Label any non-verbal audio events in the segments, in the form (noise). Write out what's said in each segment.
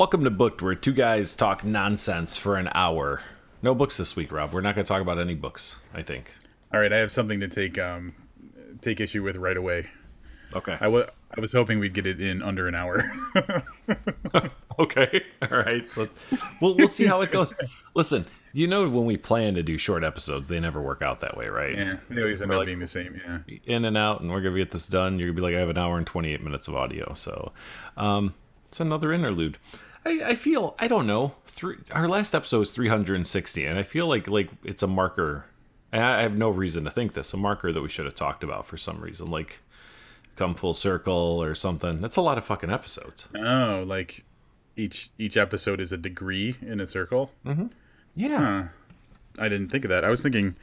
Welcome to Booked, where two guys talk nonsense for an hour. No books this week, Rob. We're not going to talk about any books. I think. All right, I have something to take um, take issue with right away. Okay. I wa- I was hoping we'd get it in under an hour. (laughs) (laughs) okay. All right. We'll we'll see how it goes. Listen, you know when we plan to do short episodes, they never work out that way, right? yeah, they always end We're up like- being the same. Yeah. in and out, and we're gonna get this done. You're gonna be like, I have an hour and 28 minutes of audio, so um, it's another interlude. I, I feel I don't know. Three, our last episode was 360, and I feel like like it's a marker. I have no reason to think this a marker that we should have talked about for some reason, like come full circle or something. That's a lot of fucking episodes. Oh, like each each episode is a degree in a circle. Mm-hmm. Yeah, Huh. I didn't think of that. I was thinking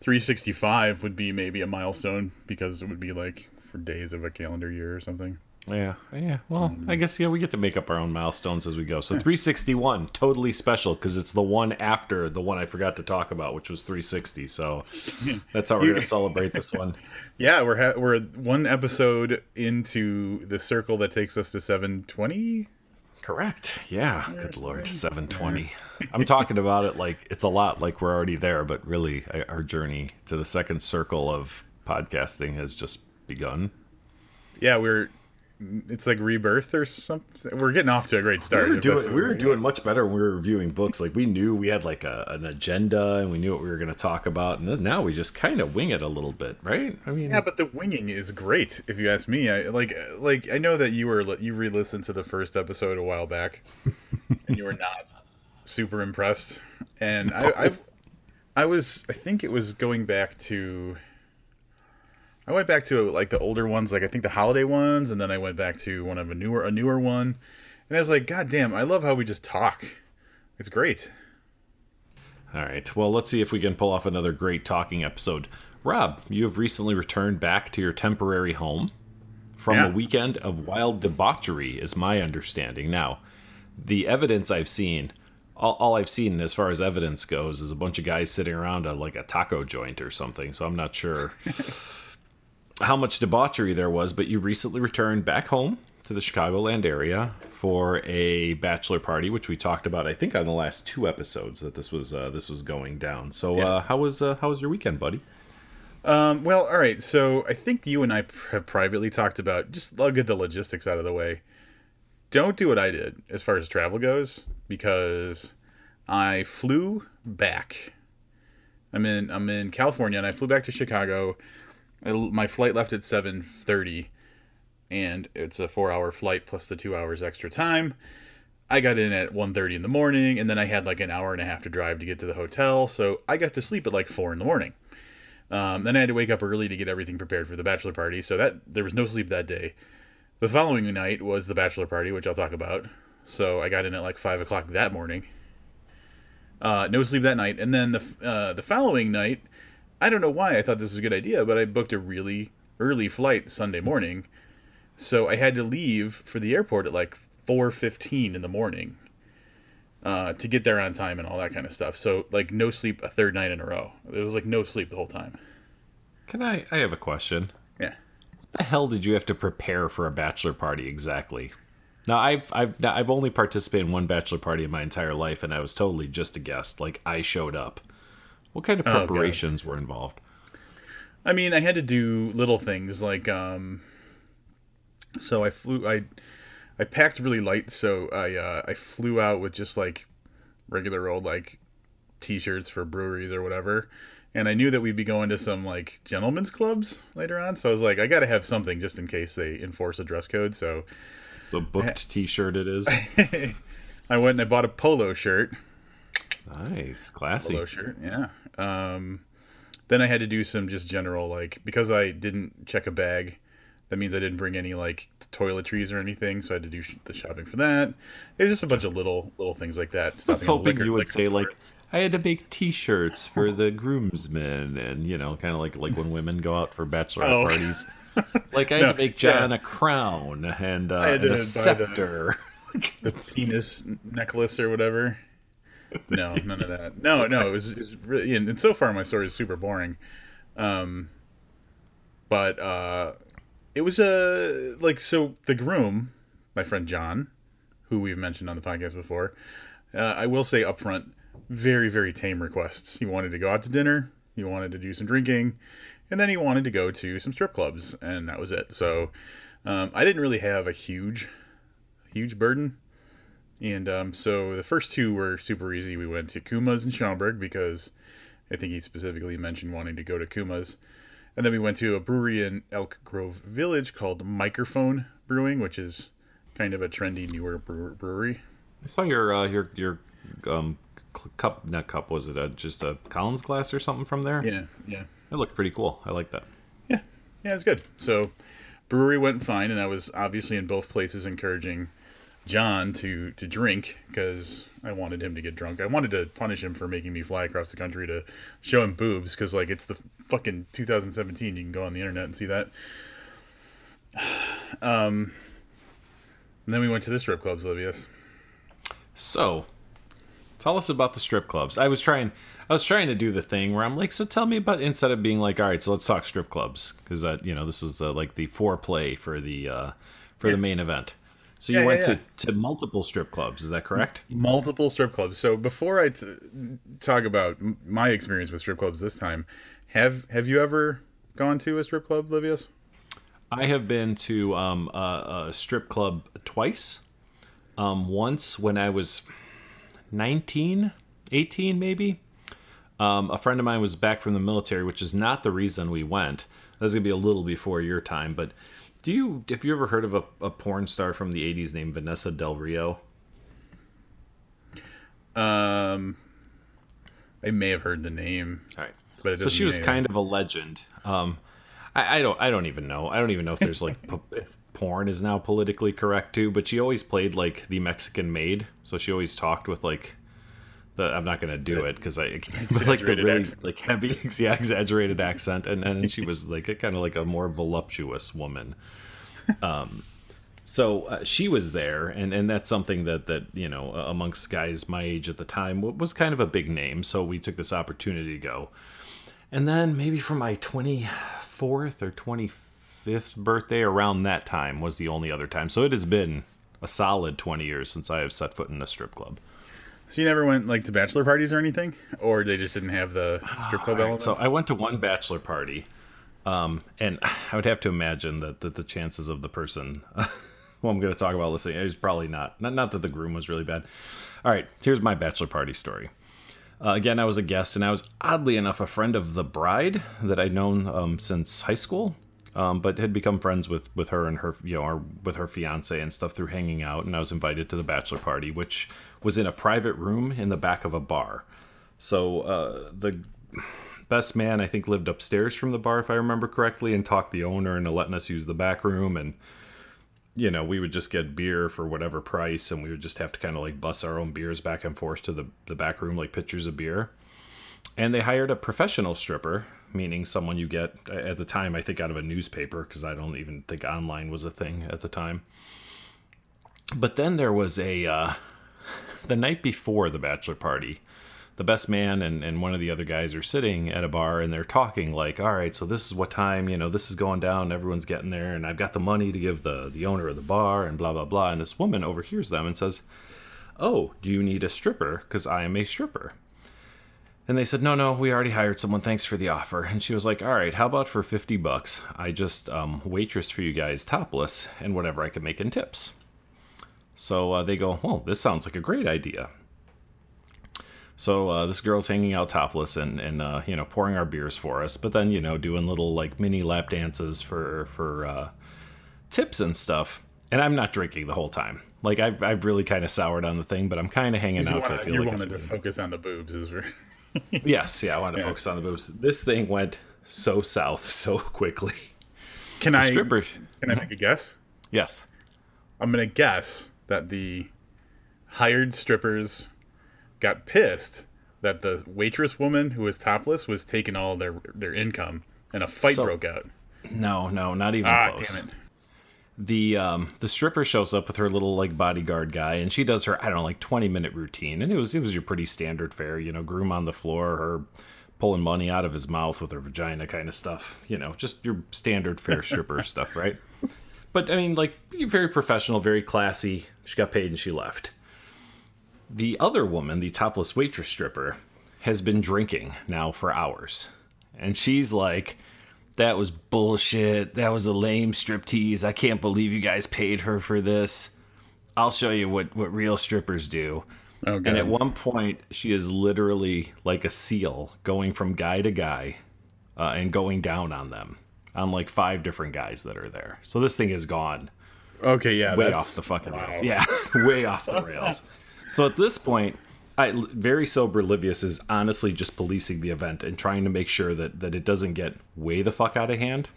365 would be maybe a milestone because it would be like for days of a calendar year or something. Yeah, yeah. Well, um, I guess yeah, we get to make up our own milestones as we go. So 361, totally special because it's the one after the one I forgot to talk about, which was 360. So that's how we're gonna (laughs) celebrate this one. Yeah, we're ha- we're one episode into the circle that takes us to 720. Correct. Yeah. Good lord, 720. I'm talking (laughs) about it like it's a lot, like we're already there, but really, I- our journey to the second circle of podcasting has just begun. Yeah, we're it's like rebirth or something. We're getting off to a great start. we were doing we were doing much better when we were reviewing books. Like we knew we had like a, an agenda and we knew what we were going to talk about, and then now we just kind of wing it a little bit, right? I mean, Yeah, but the winging is great. If you ask me, I like like I know that you were you re-listened to the first episode a while back, and you were not super impressed. And I, I've I was I think it was going back to. I went back to like the older ones, like I think the holiday ones, and then I went back to one of a newer a newer one, and I was like, God damn, I love how we just talk. It's great. All right. Well, let's see if we can pull off another great talking episode. Rob, you have recently returned back to your temporary home from Yeah. a weekend of wild debauchery, is my understanding. Now, the evidence I've seen, all, all I've seen as far as evidence goes, is a bunch of guys sitting around a, like a taco joint or something. So I'm not sure (laughs) how much debauchery there was, but you recently returned back home to the Chicagoland area for a bachelor party, which we talked about, I think, on the last two episodes that this was uh, this was going down. So, uh, how was uh, how was your weekend, buddy? Um, well, all right. So I think you and I have privately talked about just I'll get the logistics out of the way. Don't do what I did as far as travel goes because I flew back. I'm in I'm in California and I flew back to Chicago. My flight left at seven thirty, and it's a four hour flight plus the two hours extra time. I got in at 1.30 in the morning, and then I had like an hour and a half to drive to get to the hotel. So I got to sleep at like four in the morning. Um, then I had to wake up early to get everything prepared for the bachelor party. So that there was no sleep that day. The following night was the bachelor party, which I'll talk about. So I got in at like five o'clock that morning. Uh, no sleep that night, and then the uh, the following night, I don't know why I thought this was a good idea, but I booked a really early flight Sunday morning, so I had to leave for the airport at like four fifteen in the morning. Uh, to get there on time and all that kind of stuff. So like no sleep a third night in a row. It was like no sleep the whole time. Can I? I have a question. Yeah. What the hell did you have to prepare for a bachelor party exactly? Now, I've I've now, I've only participated in one bachelor party in my entire life, and I was totally just a guest. Like I showed up. What kind of Oh, preparations were involved? I mean, I had to do little things like um so I flew I I packed really light, so I uh I flew out with just like regular old like t-shirts for breweries or whatever. And I knew that we'd be going to some like gentlemen's clubs later on, so I was like I got to have something just in case they enforce a dress code. So So booked T-shirt it is. (laughs) I went and I bought a polo shirt. Nice, classy. polo shirt. Yeah. Um, then I had to do some just general like because I didn't check a bag. That means I didn't bring any like toiletries or anything, so I had to do sh- the shopping for that. It was just a bunch of little little things like that. I was hoping liquor- you would say like I had to make T-shirts for the groomsmen, and you know, kind of like like when women go out for bachelor Oh. parties. (laughs) Like I had No, to make John a crown and, uh, and a buy the- scepter. the (laughs) penis necklace or whatever. No, none of that. No, no, it was, it was really. And, and so far, my story is super boring. Um, but uh, it was a like so the groom, my friend John, who we've mentioned on the podcast before. Uh, I will say upfront, very very tame requests. He wanted to go out to dinner. He wanted to do some drinking, and then he wanted to go to some strip clubs, and that was it. So um, I didn't really have a huge huge burden. And um, so the first two were super easy. We went to Kuma's in Schaumburg because I think he specifically mentioned wanting to go to Kuma's. And then we went to a brewery in Elk Grove Village called Mikerphone Brewing, which is kind of a trendy newer brewery. I saw your uh, your your um, cup, not cup, was it a, just a Collins glass or something from there? Yeah, yeah. It looked pretty cool. I like that. Yeah, yeah, it's good. So brewery went fine, and I was obviously in both places encouraging John to to drink because I wanted him to get drunk. I wanted to punish him for making me fly across the country to show him boobs because like it's the fucking 2017. You can go on the internet and see that. (sighs) Um, and then we went to the strip clubs, Livius. So, tell us about the strip clubs. I was trying. I was trying to do the thing where I'm like, so tell me about instead of being like, all right, so let's talk strip clubs because that you know this is the, like the foreplay for the uh, for yeah. the main event. So you yeah, went yeah, to, to multiple strip clubs, is that correct? Multiple strip clubs. So before I t- talk about my experience with strip clubs this time, have have you ever gone to a strip club, Livius? I have been to um, a, a, strip club twice. Um, once when I was 19, 18 maybe. Um, a friend of mine was back from the military, which is not the reason we went. That's gonna be a little before your time, but do you have you ever heard of a, a porn star from the '80s named Vanessa Del Rio? Um, I may have heard the name. All right, but so she was kind of a legend. Um, I, I, don't I don't even know. I don't even know if there's like (laughs) if porn is now politically correct too. But she always played like the Mexican maid, so she always talked with like the, I'm not gonna do it because I like the really accent. like heavy, (laughs) yeah, exaggerated accent, and and she was like a kind of like a more voluptuous woman. Um, so uh, she was there, and and that's something that that you know amongst guys my age at the time was kind of a big name. So we took this opportunity to go, and then maybe for my 24th or 25th birthday, around that time was the only other time. So it has been a solid 20 years since I have set foot in a strip club. So you never went like to bachelor parties or anything, or they just didn't have the strip club element. So I went to one bachelor party, um, and (sighs) I would have to imagine that, that the chances of the person, (laughs) well, I'm going to talk about listening, is probably not, not. Not that the groom was really bad. All right, here's my bachelor party story. Uh, again, I was a guest, and I was oddly enough a friend of the bride that I'd known um, since high school um, but had become friends with with her and her you know our, with her fiance and stuff through hanging out. And I was invited to the bachelor party, which was in a private room in the back of a bar. So uh, the best man I think lived upstairs from the bar if I remember correctly, and talked the owner into letting us use the back room and. You know, we would just get beer for whatever price, and we would just have to kind of like bus our own beers back and forth to the, the back room, like pitchers of beer. And they hired a professional stripper meaning someone you get at the time, I think, out of a newspaper, because I don't even think online was a thing at the time. But then there was a, uh, (laughs) the night before the bachelor party, the best man and, and one of the other guys are sitting at a bar and they're talking like, all right, so this is what time, you know, this is going down, everyone's getting there, and I've got the money to give the, the owner of the bar and blah, blah, blah. And this woman overhears them and says, oh, do you need a stripper? Because I am a stripper. And they said, no, no, we already hired someone. Thanks for the offer. And she was like, all right, how about for 50 bucks? I just um, waitress for you guys topless and whatever I can make in tips. So uh, they go, well, this sounds like a great idea. So uh, this girl's hanging out topless and, and uh, you know, pouring our beers for us, but then, you know, doing little like mini lap dances for, for uh, tips and stuff. And I'm not drinking the whole time. Like I've, I've really kind of soured on the thing, but I'm kind of hanging out. Wanna, I feel you like wanted to focus on the boobs, is? (laughs) yes, yeah, I wanted to yeah. focus on the boobs. This thing went so south (laughs) so quickly. Can the I strippers? Can I make a guess? Yes. I'm gonna guess that the hired strippers got pissed that the waitress woman who was topless was taking all their their income, and a fight so, broke out. No, no, not even ah, close. Damn it the um the stripper shows up with her little like bodyguard guy and she does her i don't know like 20 minute routine and it was it was your pretty standard fare you know groom on the floor her pulling money out of his mouth with her vagina kind of stuff you know just your standard fair stripper (laughs) stuff right But I mean, like, very professional, very classy. She got paid and she left. The other woman, the topless waitress stripper, has been drinking now for hours. And she's like, that was bullshit. That was a lame striptease. I can't believe you guys paid her for this. I'll show you what, what real strippers do. Oh, And at one point, she is literally like a seal going from guy to guy uh, and going down on them on like five different guys that are there. So this thing is gone okay, yeah, way off the fucking wow. rails. Yeah, (laughs) way off the rails. (laughs) So at this point, I, very sober Livius is honestly just policing the event and trying to make sure that that it doesn't get way the fuck out of hand.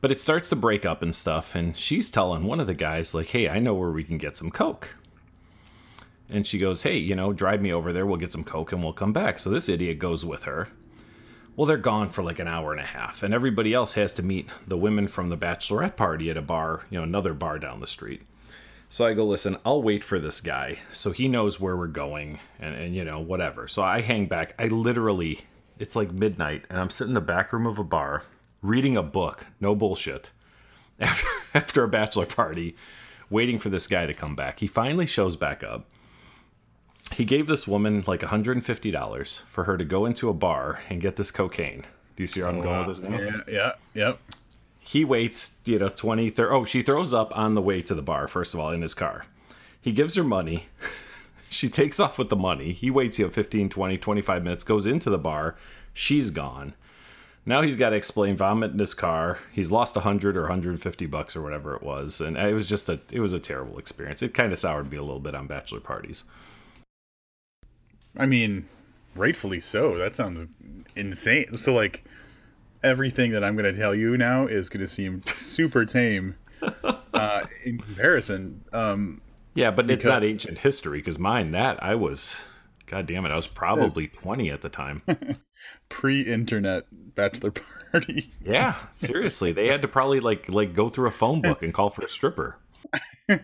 But it starts to break up and stuff, and she's telling one of the guys like, "Hey, I know where we can get some coke." And she goes, "Hey, you know, drive me over there. We'll get some coke and we'll come back." So this idiot goes with her. Well, they're gone for like an hour and a half, and everybody else has to meet the women from the bachelorette party at a bar, you know, another bar down the street. So I go, listen, I'll wait for this guy so he knows where we're going and, and you know, whatever. So I hang back. I literally, it's like midnight, and I'm sitting in the back room of a bar reading a book, no bullshit, (laughs) after, after a bachelor party, waiting for this guy to come back. He finally shows back up. He gave this woman like $150 for her to go into a bar and get this cocaine. Do you see where I'm going with this now? Yeah, yeah, yep. He waits, you know, 20, 30. Oh, she throws up on the way to the bar, first of all, in his car. He gives her money. (laughs) she takes off with the money. He waits, you know, 15, 20, 25 minutes, goes into the bar. She's gone. Now he's got to explain vomit in his car. He's lost 100 or 150 bucks or whatever it was. And uh, it was just a, it was a terrible experience. It kind of soured me a little bit on bachelor parties. I mean, rightfully so. That sounds insane. So, like, everything that I'm going to tell you now is going to seem super tame (laughs) uh, in comparison. Um, Yeah, but it's not ancient history because mine, that I was, god damn it, I was probably 20 at the time. (laughs) pre-internet bachelor party. Yeah, seriously, they had to probably like like go through a phone book and call for a stripper. (laughs)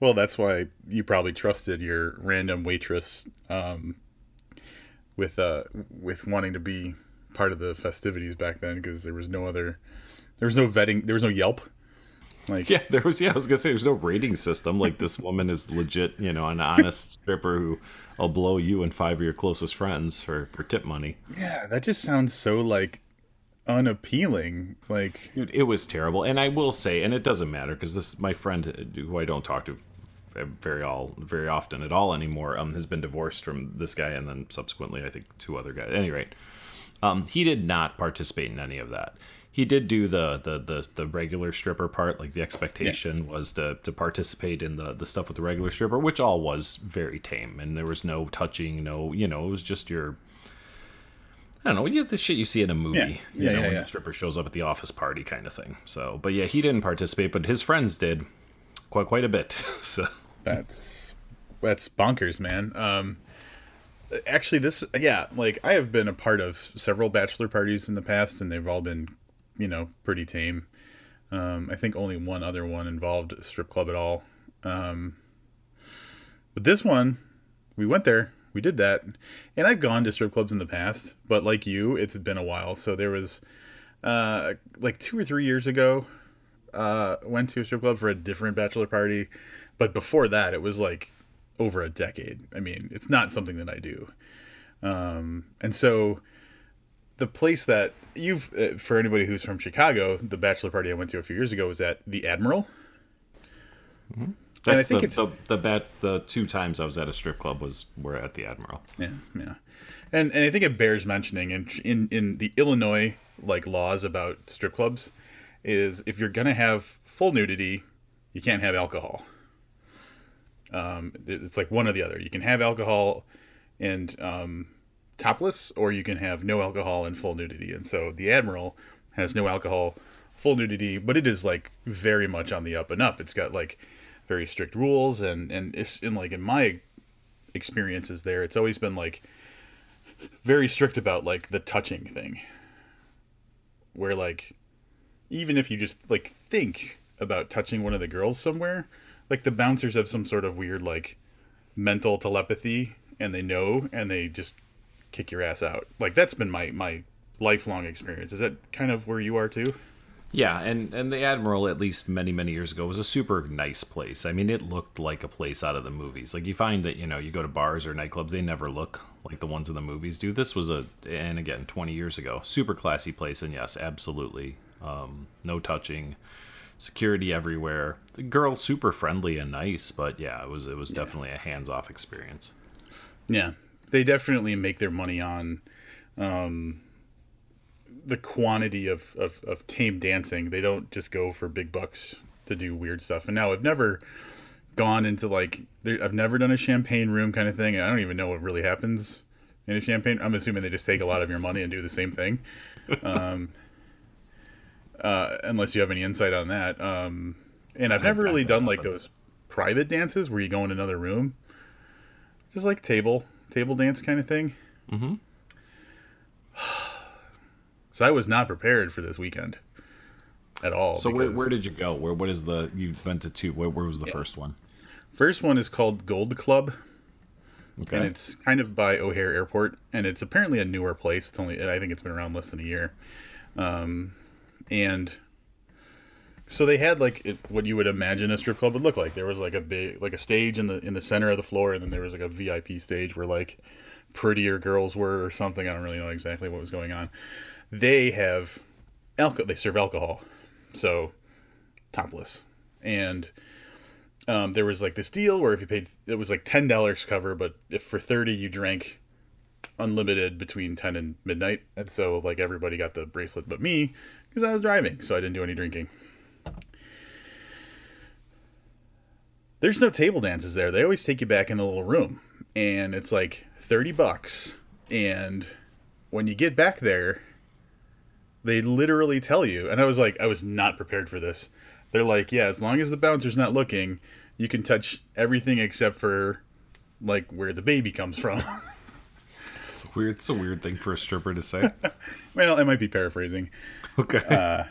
Well, that's why you probably trusted your random waitress um, with uh, with wanting to be part of the festivities back then because there was no other, there was no vetting, there was no Yelp. Like, Yeah, there was. Yeah, I was gonna say there's no rating system. Like this woman is legit, you know, an honest (laughs) stripper who will blow you and five of your closest friends for for tip money. yeah, that just sounds so like unappealing. Like, Dude, it was terrible. And I will say, and it doesn't matter because this my friend who I don't talk to very all very often at all anymore um has been divorced from this guy and then subsequently I think two other guys. At any rate, um he did not participate in any of that. He did do the the the, the regular stripper part. Like the expectation was to to participate in the the stuff with the regular stripper, which all was very tame and there was no touching, no you know it was just your I don't know. You have the shit you see in a movie. Yeah. You Yeah, know, yeah, when yeah. the stripper shows up at the office party kind of thing. So, but yeah, he didn't participate, but his friends did quite quite a bit. (laughs) so, That's that's bonkers, man. Um, actually, this yeah, like I have been a part of several bachelor parties in the past, and they've all been, you know, pretty tame. Um, I think only one other one involved a strip club at all. Um, but this one, we went there, we did that, and I've gone to strip clubs in the past, but like you, it's been a while. So there was, uh, like two or three years ago, uh, went to a strip club for a different bachelor party, but before that, it was like over a decade. I mean, it's not something that I do. Um, and so the place that you've, uh, for anybody who's from Chicago, the bachelor party I went to a few years ago was at the Admiral. that's think the, it's- the the. The two times I was at a strip club was were at the Admiral. Yeah, yeah. And and I think it bears mentioning in in in the Illinois like laws about strip clubs is if you're gonna have full nudity, you can't have alcohol. Um, it's like one or the other. You can have alcohol and um, topless, or you can have no alcohol and full nudity. And so the Admiral has no alcohol, full nudity, but it is like very much on the up and up. It's got like very strict rules, and and it's in like in my experiences there, it's always been like very strict about like the touching thing, where like even if you just like think about touching one of the girls somewhere, like the bouncers have some sort of weird like mental telepathy and they know and they just kick your ass out. Like that's been my my lifelong experience. Is that kind of where you are too? Yeah, and and the Admiral, at least many many years ago, was a super nice place. I mean, it looked like a place out of the movies. Like you find that you know you go to bars or nightclubs, they never look like the ones in the movies do. This was a, and again, twenty years ago, super classy place, and yes, absolutely, um, no touching, security everywhere. The girl super friendly and nice, but yeah, it was it was definitely a hands off experience. Yeah, they definitely make their money on um, the quantity of, of, of tame dancing. They don't just go for big bucks to do weird stuff. And now I've never gone into like there, I've never done a champagne room kind of thing. I don't even know what really happens in a champagne. I'm assuming they just take a lot of your money and do the same thing. Um, uh, unless you have any insight on that. Um, and I've never really done like those private dances where you go in another room. Just like table table dance kind of thing. Mm-hmm. (sighs) So I was not prepared for this weekend at all. So where, because where did you go? Where what is the you've been to two? Where, where was the first one? first one is called Gold Club, Okay. and it's kind of by O'Hare Airport, and it's apparently a newer place. It's only I think it's been around less than a year, um, and so they had like it, what you would imagine a strip club would look like. There was like a big like a stage in the in the center of the floor, and then there was like a VIP stage where like prettier girls were or something. I don't really know exactly what was going on. They have alcohol. They serve alcohol, so topless, and um, there was like this deal where if you paid, it was like ten dollars cover, but if for thirty you drank unlimited between ten and midnight, and so like everybody got the bracelet, but me because I was driving, so I didn't do any drinking. There's no table dances there. They always take you back in the little room, and it's like thirty bucks. And when you get back there, they literally tell you, and I was like, I was not prepared for this. They're like, yeah, as long as the bouncer's not looking, you can touch everything except for like where the baby comes from. (laughs) It's a weird. It's a weird thing for a stripper to say. (laughs) well, I might be paraphrasing. (laughs) Okay. Uh,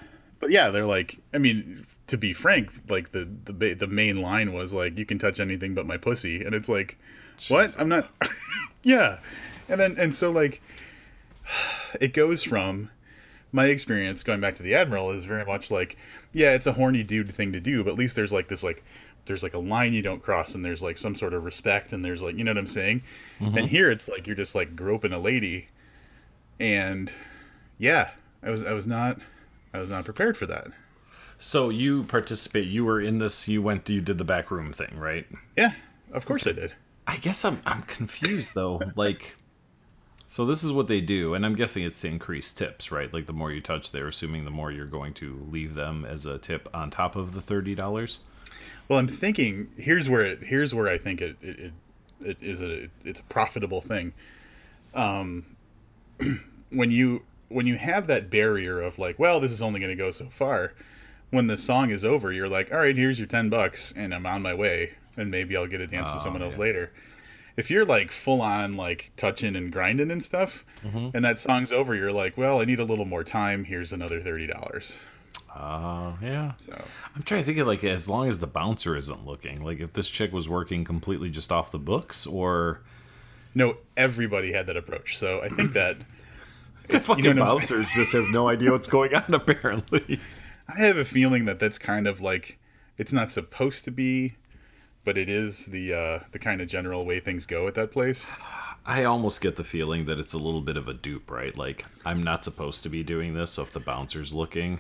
but yeah, they're like, I mean, to be frank, like the the the main line was like, "You can touch anything but my pussy," and it's like, what? I'm not. (laughs) yeah, and then and so like, it goes from my experience going back to the admiral is very much like, yeah, it's a horny dude thing to do, but at least there's like this like. There's like a line you don't cross, and there's like some sort of respect, and there's like you know what I'm saying. And mm-hmm. here it's like you're just like groping a lady, and yeah, I was I was not I was not prepared for that. so you participate. You were in this. You went. You did the back room thing, right? Yeah, of course I did. I guess I'm I'm confused though. (laughs) like, so this is what they do, and I'm guessing it's to increase tips, right? Like the more you touch, they're assuming the more you're going to leave them as a tip on top of the thirty dollars. Well, I'm thinking here's where it here's where I think it it, it, it is a it's a profitable thing. Um, (clears throat) when you when you have that barrier of like, well, this is only going to go so far. When the song is over, you're like, all right, here's your ten bucks, and I'm on my way, and maybe I'll get a dance with Oh, someone else yeah. later. If you're like full on like touching and grinding and stuff, and that song's over, you're like, well, I need a little more time. Here's another thirty dollars. Uh, yeah. So I'm trying to think of like as long as the bouncer isn't looking, like if this chick was working completely just off the books, or no, everybody had that approach. So I think (clears throat) that (laughs) the fucking know bouncer just has no idea what's going on. (laughs) Apparently, I have a feeling that that's kind of like it's not supposed to be, but it is the uh, the kind of general way things go at that place. I almost get the feeling that it's a little bit of a dupe, right? Like I'm not supposed to be doing this, so if the bouncer's looking,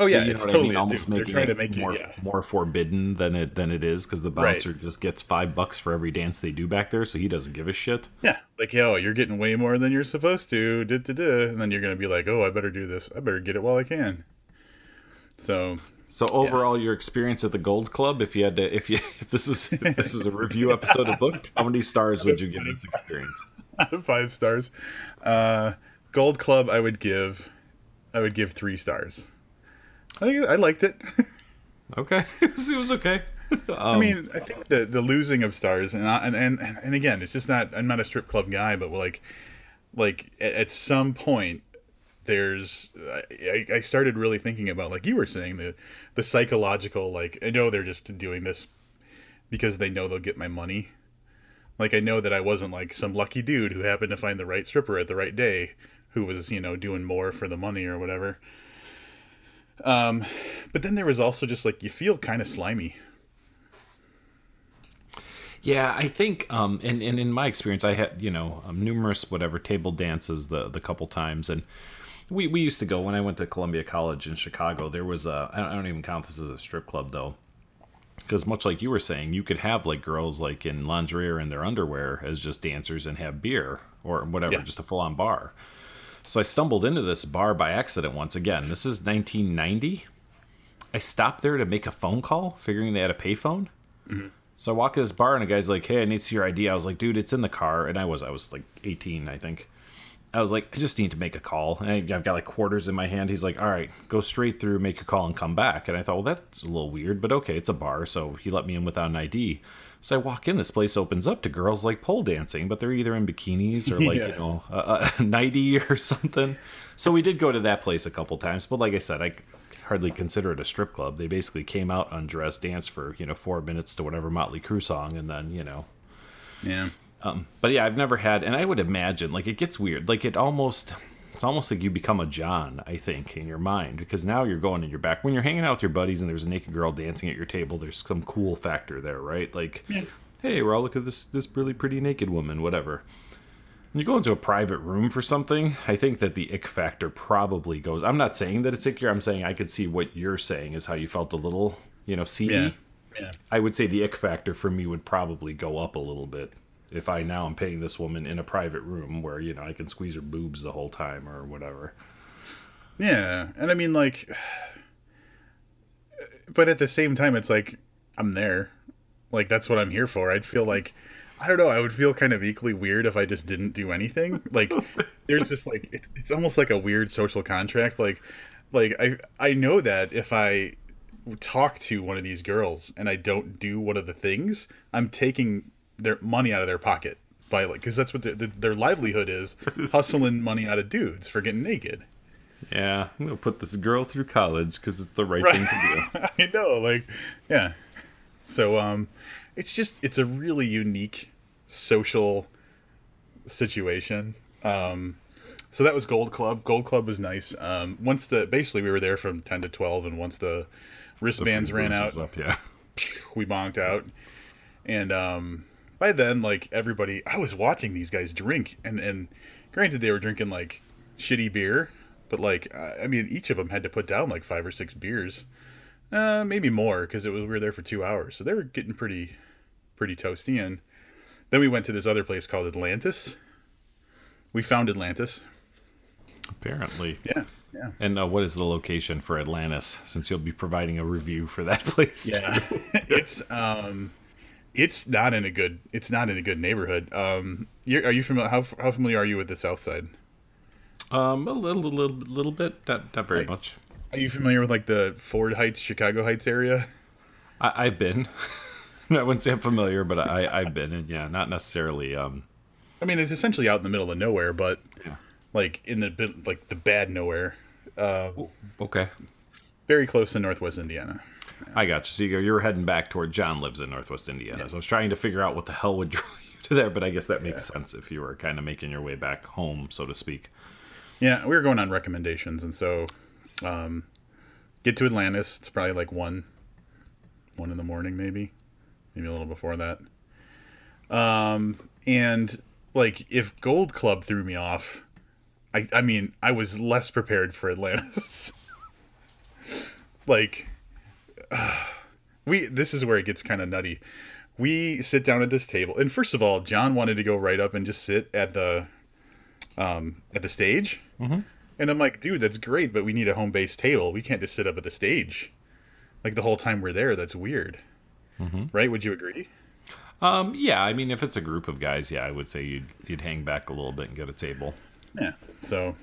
Oh yeah, you it's totally I mean? almost dupe. They're making trying it to make more it. Yeah, more forbidden than it than it is because the Right. bouncer just gets five bucks for every dance they do back there, so he doesn't give a shit. yeah. Like yo, you're getting way more than you're supposed to. Da, da, da. And then you're gonna be like, oh, I better do this. I better get it while I can. So So overall, your experience at the Gold Club, if you had to, if you (laughs) if this is if this is a review episode of Booked, how many stars would you give this experience? out of five stars, uh, Gold Club, I would give, I would give three stars. I I liked it. (laughs) Okay, (laughs) it was, it was okay. I um, mean, I think the the losing of stars, and I, and and and again, it's just not. I'm not a strip club guy, but like, like at, at some point, there's. I, I started really thinking about, like you were saying, the the psychological. Like, I know they're just doing this because they know they'll get my money. Like, I know that I wasn't like some lucky dude who happened to find the right stripper at the right day, who was you know doing more for the money or whatever. Um, but then there was also just like you feel kind of slimy. Yeah, I think, um, and, and in my experience, I had you know um, numerous whatever table dances the the couple times, and we we used to go when I went to Columbia College in Chicago. There was a I don't, I don't even count this as a strip club though, because much like you were saying, you could have like girls like in lingerie or in their underwear as just dancers and have beer or whatever, Yeah. just a full on bar. So I stumbled into this bar by accident once again. This is 1990. I stopped there to make a phone call, figuring they had a payphone. So I walk to this bar and a guy's like, "Hey, I need to see your ID." I was like, "Dude, it's in the car." And I was, I was like 18, I think. I was like, "I just need to make a call." And I, I've got like quarters in my hand. He's like, "All right, go straight through, make a call, and come back." And I thought, well, that's a little weird, but okay, it's a bar, so he let me in without an ID. So I walk in, this place opens up to girls like pole dancing, but they're either in bikinis or like Yeah. you know a, a (laughs) nighty or something. So we did go to that place a couple times, but like I said, I hardly consider it a strip club. They basically came out undressed, danced for you know four minutes to whatever Motley Crue song, and then you know. Yeah. Um, but yeah, I've never had, and I would imagine like it gets weird. Like it almost, it's almost like you become a John. I think in your mind because now you're going in your back when you're hanging out with your buddies and there's a naked girl dancing at your table. There's some cool factor there, right? Like, Yeah. hey, we're all look at this this really pretty naked woman, whatever. When you go into a private room for something, I think that the ick factor probably goes. I'm not saying that it's ickier. I'm saying I could see what you're saying is how you felt a little, you know, seedy. Yeah. Yeah. I would say the ick factor for me would probably go up a little bit if I now am paying this woman in a private room where you know I can squeeze her boobs the whole time or whatever. Yeah, and I mean like, but at the same time, it's like I'm there, like that's what I'm here for. I'd feel like, I don't know, I would feel kind of equally weird if I just didn't do anything. Like, (laughs) there's this like, it, it's almost like a weird social contract. Like, like I I know that if I talk to one of these girls and I don't do one of the things, I'm taking their money out of their pocket by like because that's what their, their livelihood is, (laughs) hustling money out of dudes for getting naked. Yeah, I'm gonna put this girl through college because it's the right, Right. thing to do. (laughs) I know, like, yeah. So, um, it's just it's a really unique social situation. Um, so that was Gold Club. Gold Club was nice. Um, once the basically we were there from ten to twelve, and once the wristbands ran out, Up, yeah. (laughs) we bonked out. And um, by then, like everybody, I was watching these guys drink, and and granted they were drinking like shitty beer, but like I mean, each of them had to put down like five or six beers, uh, maybe more because it was we were there for two hours, so they were getting pretty pretty toasty. And then we went to this other place called Atlantis. We found Atlantis. Apparently. Yeah, yeah. And uh, what is the location for Atlantis? Since you'll be providing a review for that (laughs) place. Yeah, (laughs) it's um, it's not in a good it's not in a good neighborhood. Um, you're, are you familiar? How how familiar are you with the South Side? Um, a little, little, little bit. Not, not very much. Are you familiar with like the Ford Heights, Chicago Heights area? I, I've been. (laughs) I wouldn't say I'm familiar, but I, I've been, and yeah, not necessarily. Um, I mean, it's essentially out in the middle of nowhere, but Yeah. like in the like the bad nowhere. Uh, okay. very close to Northwest Indiana. I got you. So you go, you're heading back toward John lives in Northwest Indiana. So I was trying to figure out what the hell would (laughs) draw you to there, but I guess that makes sense if you were kind of making your way back home, so to speak. Yeah, we were going on recommendations, and so um, get to Atlantis. It's probably like one, one in the morning, maybe, maybe a little before that. Um, and like if Gold Club threw me off, I I mean I was less prepared for Atlantis. (laughs) like, (sighs) we this is where it gets kind of nutty. We sit down at this table, and first of all, John wanted to go right up and just sit at the um, at the stage. And I'm like, dude, that's great, but we need a home base table. We can't just sit up at the stage, like the whole time we're there. That's weird, right? Would you agree? Um, yeah, I mean, if it's a group of guys, yeah, I would say you'd you'd hang back a little bit and get a table. Yeah. So,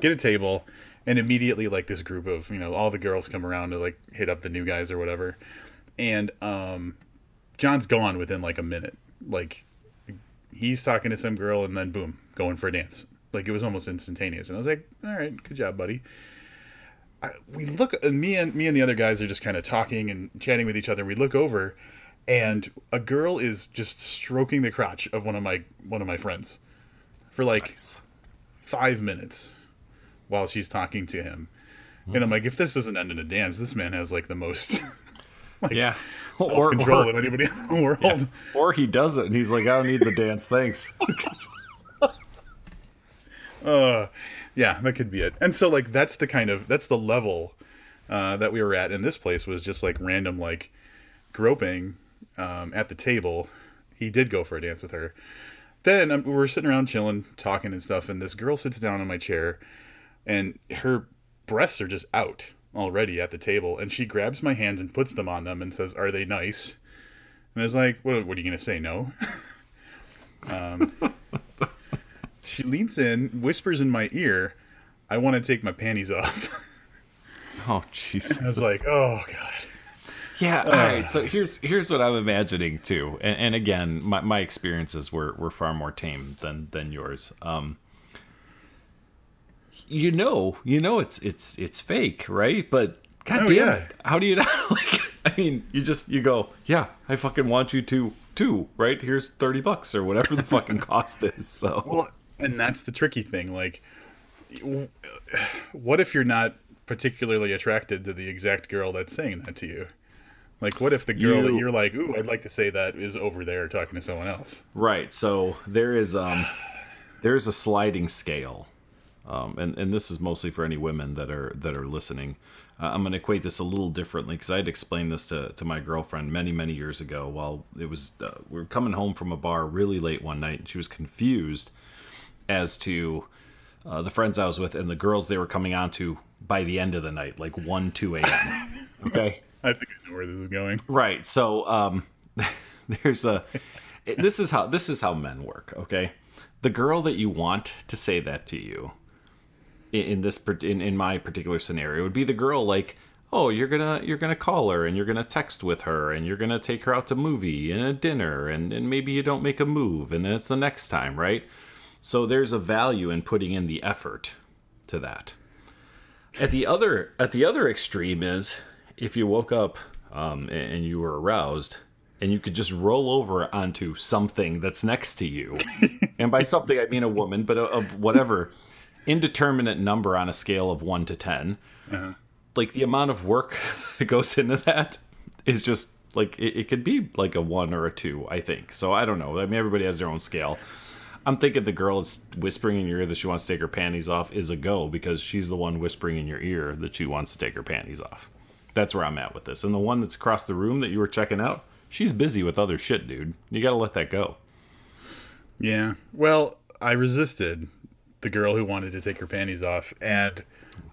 get a table, and immediately, like this group of you know all the girls come around to like hit up the new guys or whatever, and um, John's gone within like a minute. Like he's talking to some girl, and then boom, going for a dance. Like it was almost instantaneous, and I was like, all right, good job, buddy. I, we look, and me and me and the other guys are just kind of talking and chatting with each other. We look over, and a girl is just stroking the crotch of one of my one of my friends for like five minutes while she's talking to him. And I'm like, if this doesn't end in a dance, this man has like the most (laughs) like Yeah. self control of anybody in the world. or he does it and he's like, I don't need the dance, thanks. (laughs) Uh, yeah, that could be it. And so like that's the kind of that's the level uh, that we were at in this place was just like random like groping um, at the table. He did go for a dance with her. Then um, we're sitting around chilling, talking and stuff, and this girl sits down in my chair, and her breasts are just out already at the table, and she grabs my hands and puts them on them and says, "Are they nice?" And I was like, "What? What are you gonna say? No?" (laughs) um, she leans in, whispers in my ear, "I want to take my panties off." (laughs) Oh, Jesus. I was like, "Oh God." Yeah, all right. So here's here's what I'm imagining too, and, and again, my, my experiences were, were far more tame than than yours. Um, you know, you know, it's it's it's fake, right? But god Oh, damn yeah. it, how do you (laughs) not like? I mean, you just you go, yeah, I fucking want you to too, right? Here's thirty bucks or whatever the fucking (laughs) cost is. So Well, and that's the tricky thing. Like, what if you're not particularly attracted to the exact girl that's saying that to you? Like, what if the girl that You- you're like, ooh, I'd like to say that is over there talking to someone else? Right. So there is um (sighs) there is a sliding scale, um, and and this is mostly for any women that are that are listening. Uh, I'm going to equate this a little differently because I had explained this to to my girlfriend many many years ago. While it was uh, we were coming home from a bar really late one night, and she was confused as to uh, the friends I was with and the girls they were coming on to by the end of the night, like one two a.m. (laughs) Okay. I think I know where this is going. Right. So um, (laughs) there's a. This is how this is how men work. Okay, the girl that you want to say that to you, in, this in, in my particular scenario, would be the girl like, oh, you're gonna you're gonna call her and you're gonna text with her and you're gonna take her out to movie and a dinner and and maybe you don't make a move and then it's the next time, right? So there's a value in putting in the effort to that. At the other at the other extreme is if you woke up um, and, and you were aroused and you could just roll over onto something that's next to you. (laughs) And by something i mean a woman but of whatever indeterminate number on a scale of 1 to 10 uh-huh. like the amount of work (laughs) that goes into that is just like it, it could be like a 1 or a 2 i think so i don't know i mean everybody has their own scale I'm thinking the girl that's whispering in your ear that she wants to take her panties off is a go because she's the one whispering in your ear that she wants to take her panties off. That's where I'm at with this. And the one that's across the room that you were checking out, she's busy with other shit, dude. You gotta let that go. Yeah. Well, I resisted the girl who wanted to take her panties off, and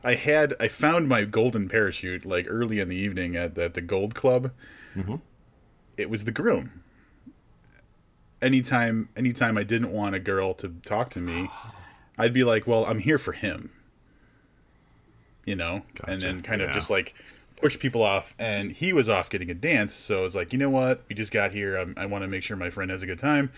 I had I found my golden parachute like early in the evening at, at the Gold Club. Mm-hmm. It was the groom. Anytime, anytime I didn't want a girl to talk to me, I'd be like, "Well, I'm here for him," you know, and then kind Yeah. of just like push people off. And he was off getting a dance, so it's like, you know what? We just got here. i I want to make sure my friend has a good time.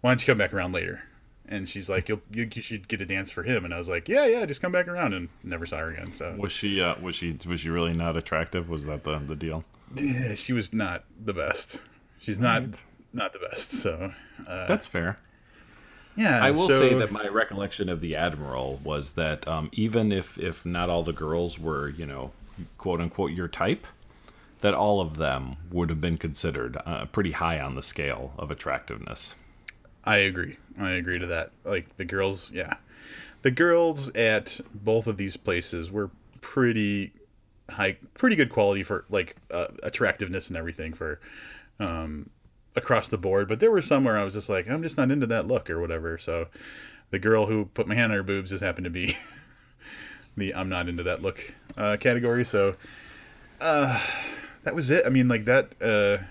Why don't you come back around later? And she's like, You'll, you, you should get a dance for him. And I was like, Yeah, yeah, just come back around. And never saw her again. So Was she uh was she was she really not attractive? Was that the the deal? yeah, she was not the best. She's not not the best. So uh, That's fair. yeah, I will so- say that my recollection of the admiral was that um, even if if not all the girls were you know quote unquote your type, that all of them would have been considered uh, pretty high on the scale of attractiveness. I agree. I agree to that. Like the girls, yeah, the girls at both of these places were pretty high, pretty good quality for like uh, attractiveness and everything for um, across the board. But there were some where I was just like, I'm just not into that look or whatever. So the girl who put my hand on her boobs just happened to be (laughs) the I'm not into that look uh, category. So uh, that was it. I mean, like that. Uh,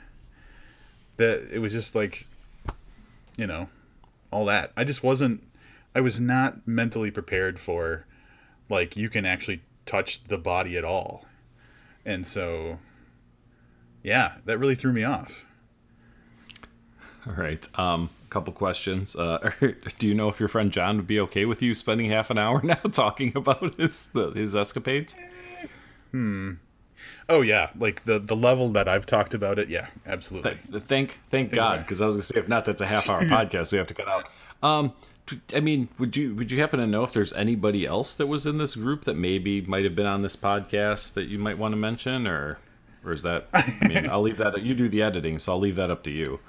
that it was just like you know, all that. I just wasn't I was not mentally prepared for like you can actually touch the body at all. And so yeah, that really threw me off. All right. Um, couple questions. Uh, (laughs) do you know if your friend John would be okay with you spending half an hour (laughs) now talking about his the, his escapades? Oh yeah, like the the level that I've talked about it, yeah, absolutely. Th- Thank thank God, because I was gonna say if not, that's a half hour (laughs) podcast we have to cut out. Um, I mean, would you would you happen to know if there's anybody else that was in this group that maybe might have been on this podcast that you might want to mention, or or is that? I mean, I'll leave that. You do the editing, so I'll leave that up to you.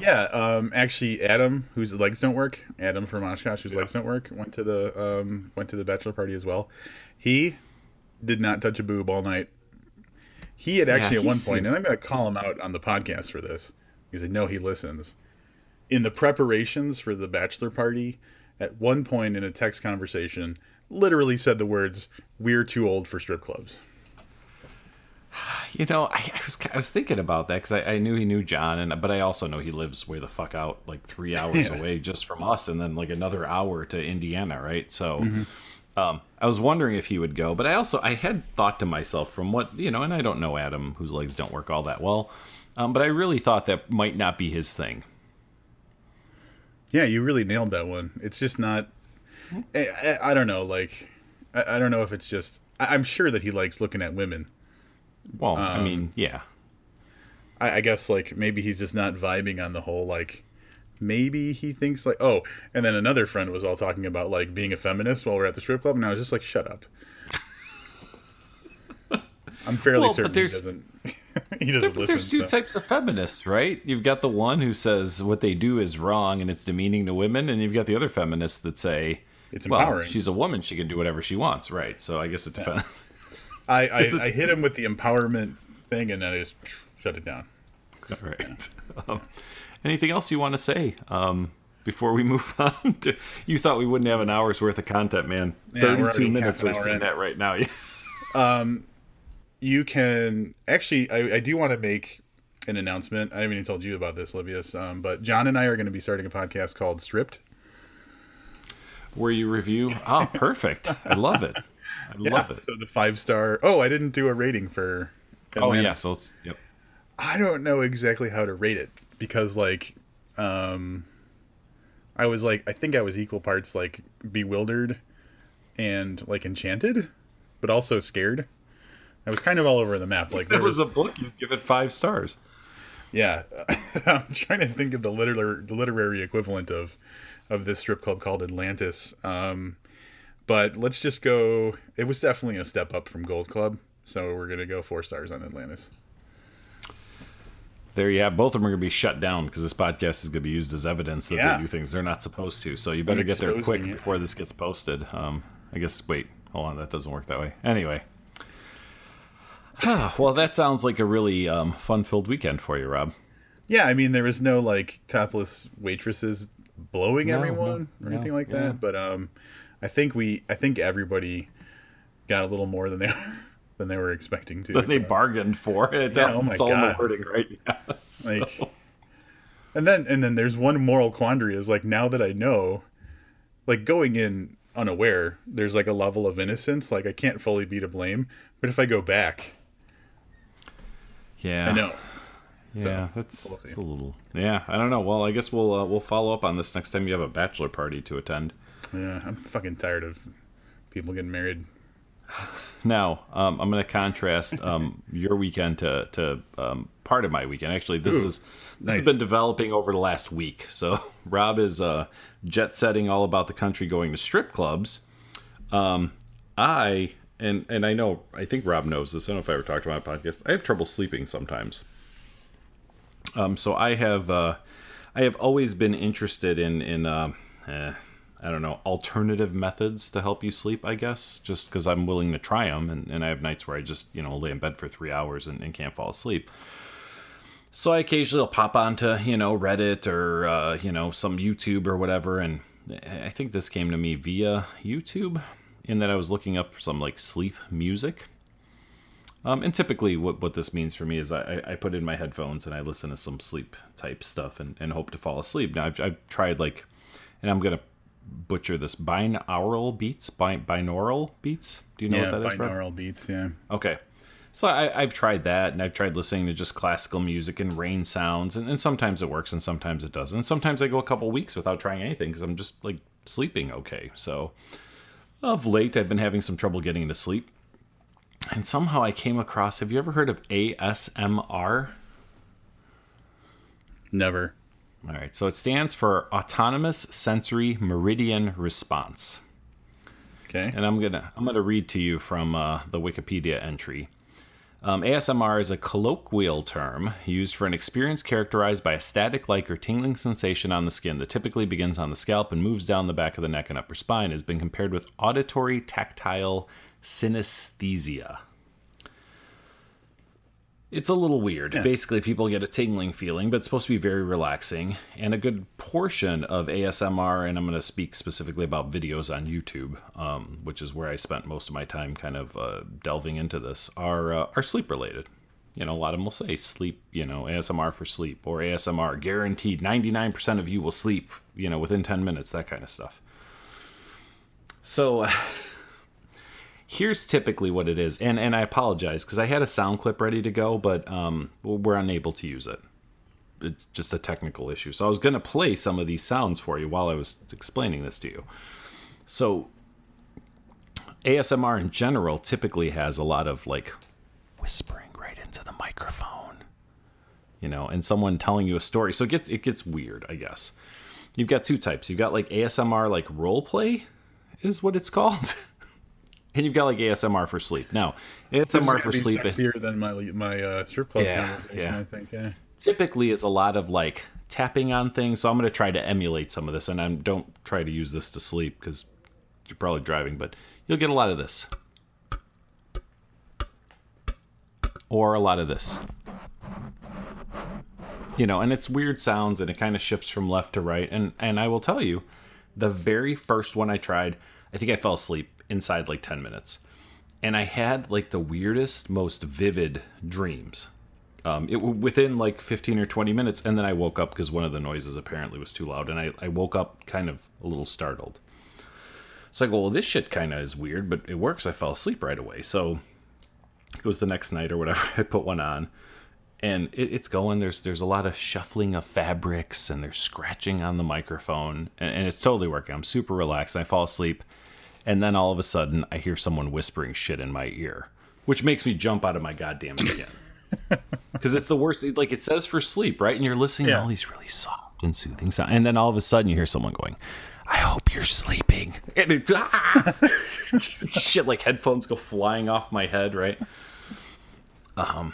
Yeah, um, actually, Adam, whose legs don't work, Adam from Oshkosh, whose yeah. legs don't work, went to the um, went to the bachelor party as well. He did not touch a boob all night. He had actually yeah, at one seems... point, and I'm going to call him out on the podcast for this. He said, "No, he listens." in the preparations for the bachelor party, at one point in a text conversation, literally said the words, "We're too old for strip clubs." You know, I, I was I was thinking about that because I, I, knew he knew John, and but I also know he lives way the fuck out, like three hours (laughs) yeah. away just from us, and then like another hour to Indiana, right? So. Mm-hmm. Um, I was wondering if he would go, but I also I had thought to myself from what you know, and I don't know Adam, whose legs don't work all that well, um, but I really thought that might not be his thing. Yeah, you really nailed that one. It's just not. I, I, I don't know. Like, I, I, don't know if it's just. I, am sure that he likes looking at women. Well, um, I mean, yeah. I, I guess like maybe he's just not vibing on the whole like. Maybe he thinks like oh, and then another friend was all talking about like being a feminist while we're at the strip club, and I was just like, shut up. (laughs) I'm fairly well, certain he doesn't. (laughs) he doesn't there, listen. There's two so. types of feminists, right? You've got the one who says what they do is wrong and it's demeaning to women, and you've got the other feminists that say it's empowering. Well, she's a woman; she can do whatever she wants, right? So I guess it depends. Yeah. I I, (laughs) it, I, hit him with the empowerment thing, and then I just shut it down. All right. Um, anything else you want to say? Um, before we (laughs) move on to, you thought we wouldn't have an hour's worth of content, man. Yeah, 32 minutes we're seeing that right now. Yeah. (laughs) Um, you can actually I, I do want to make an announcement. I haven't even told you about this, Livius. Um, but John and I are going to be starting a podcast called Stripped, where you review. Oh, (laughs) perfect! I love it. I yeah, love it. So the five star. Oh, I didn't do a rating for. Atlanta. Oh yeah, so it's yep. I don't know exactly how to rate it because like, um, I was like I think I was equal parts like bewildered and like enchanted, but also scared. I was kind of all over the map. Like there, there was, was, a book, you'd give it five stars. Yeah, (laughs) I'm trying to think of the literary the literary equivalent of of this strip club called Atlantis. Um, but let's just go. It was definitely a step up from Gold Club, so we're gonna go four stars on Atlantis. There you have. Both of them are going to be shut down because this podcast is going to be used as evidence that yeah. they do things they're not supposed to. So you better get there quick it. before this gets posted. Um, I guess. Wait, hold on. That doesn't work that way. Anyway, (sighs) well, that sounds like a really um, fun-filled weekend for you, Rob. Yeah, I mean, there was no like topless waitresses blowing no, everyone no, or anything no, like yeah. that, but um, I think we, I think everybody got a little more than they (laughs) than they were expecting to. Than so. they bargained for. It, (laughs) yeah, oh my all God. the wording right (laughs) now. So. Like, and then and then there's one moral quandary is like now that I know, like going in unaware, there's like a level of innocence. Like I can't fully be to blame, but if I go back yeah, I know. Yeah, so, that's, we'll that's a little. Yeah, I don't know. Well, I guess we'll uh, we'll follow up on this next time you have a bachelor party to attend. Yeah, I'm fucking tired of people getting married. Now, um, I'm going to contrast um, your weekend to to um, part of my weekend. Actually, this Ooh, is this nice. has been developing over the last week. So (laughs) Rob is uh, jet setting all about the country, going to strip clubs. Um, I and and I know I think Rob knows this. I don't know if I ever talked about my podcast. I have trouble sleeping sometimes. Um, so I have uh, I have always been interested in in uh, eh, I don't know alternative methods to help you sleep. I guess just because I'm willing to try them, and, and I have nights where I just you know lay in bed for three hours and, and can't fall asleep. So I occasionally will pop onto you know Reddit or uh, you know some YouTube or whatever, and I think this came to me via YouTube in that I was looking up for some like sleep music. Um, and typically, what, what this means for me is I, I put in my headphones and I listen to some sleep type stuff and, and hope to fall asleep. Now, I've, I've tried like, and I'm going to butcher this binaural beats, bi- binaural beats. Do you know yeah, what that is? Binaural beats, yeah. Okay. So I, have tried that and I've tried listening to just classical music and rain sounds. And, and sometimes it works and sometimes it doesn't. And sometimes I go a couple weeks without trying anything because I'm just like sleeping okay. So of late, I've been having some trouble getting to sleep. And somehow I came across have you ever heard of ASMR? Never. All right, so it stands for Autonomous Sensory Meridian Response. Okay. And I'm gonna I'm gonna read to you from uh, the Wikipedia entry. Um, ASMR is a colloquial term used for an experience characterized by a static like or tingling sensation on the skin that typically begins on the scalp and moves down the back of the neck and upper spine. It has been compared with auditory tactile synesthesia. It's a little weird. Yeah. Basically, people get a tingling feeling, but it's supposed to be very relaxing. And a good portion of ASMR, and I'm going to speak specifically about videos on YouTube, um, which is where I spent most of my time kind of uh, delving into this, are uh, are sleep related. You know, a lot of them will say sleep, you know, ASMR for sleep or ASMR guaranteed 99% of you will sleep, you know, within 10 minutes, that kind of stuff. So here's typically what it is and and i apologize because i had a sound clip ready to go but um, we're unable to use it. It's just a technical issue. So i was going to play some of these sounds for you while i was explaining this to you. So asmr in general typically has a lot of like whispering right into the microphone you know and someone telling you a story. So it gets it gets weird i guess. You've got two types. You've got like asmr like role play is what it's (laughs) called and you've got like ASMR for sleep. No, ASMR for sleep sexier than my my uh, strip club Yeah, conversation. yeah. I think. Yeah. typically is a lot of like tapping on things. So I'm going to try to emulate some of this, and I don't try to use this to sleep because you're probably driving, but you'll get a lot of this, or a lot of this. You know, and it's weird sounds, and it kind of shifts from left to right. And and I will tell you, the very first one I tried, I think I fell asleep inside like 10 minutes. And I had like the weirdest, most vivid dreams. Um, it within like 15 or 20 minutes, and then I woke up because one of the noises apparently was too loud, and I, I woke up kind of a little startled. So I go, well, this shit kind of is weird, but it works. I fell asleep right away. So it was the next night or whatever. (laughs) I put one on, and it, it's going. There's there's a lot of shuffling of fabrics, and there's scratching on the microphone, and, and it's totally working. I'm super relaxed. I fall asleep, and then all of a sudden, I hear someone whispering shit in my ear, which makes me jump out of my goddamn skin. (laughs) Because it's the worst. Like it says for sleep, right? And you're listening to all these really soft and soothing sounds, and then all of a sudden you hear someone going, "I hope you're sleeping," (laughs) and it, ah! (laughs) shit like headphones go flying off my head, right? Um,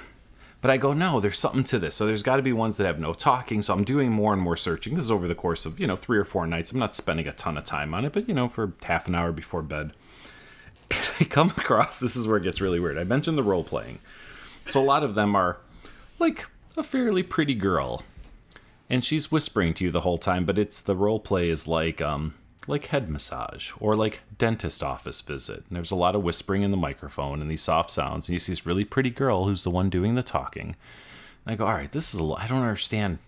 but I go, no, there's something to this. So there's got to be ones that have no talking. So I'm doing more and more searching. This is over the course of you know three or four nights. I'm not spending a ton of time on it, but you know for half an hour before bed. (laughs) And I come across this is where it gets really weird. I mentioned the role playing. So a lot of them are like a fairly pretty girl. And she's whispering to you the whole time, but it's the role play is like um like head massage or like dentist office visit. And there's a lot of whispering in the microphone and these soft sounds. And you see this really pretty girl who's the one doing the talking. And I go, all right, this is a lot. I don't understand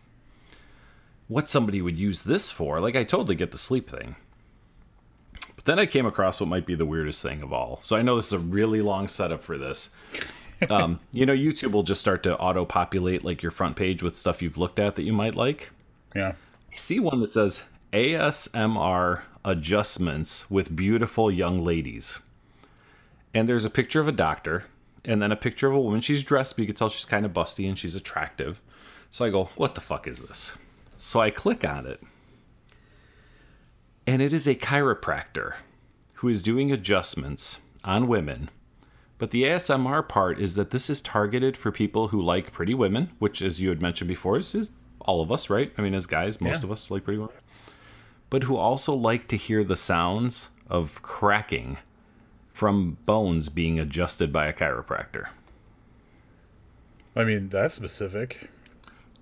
what somebody would use this for. Like I totally get the sleep thing. But then I came across what might be the weirdest thing of all. So I know this is a really long setup for this. (laughs) um, you know, YouTube will just start to auto populate like your front page with stuff you've looked at that you might like. Yeah. I see one that says ASMR adjustments with beautiful young ladies. And there's a picture of a doctor and then a picture of a woman. She's dressed, but you can tell she's kind of busty and she's attractive. So I go, what the fuck is this? So I click on it. And it is a chiropractor who is doing adjustments on women. But the ASMR part is that this is targeted for people who like pretty women, which, as you had mentioned before, is, is all of us, right? I mean, as guys, most Yeah. of us like pretty women. But who also like to hear the sounds of cracking from bones being adjusted by a chiropractor. I mean, that's specific.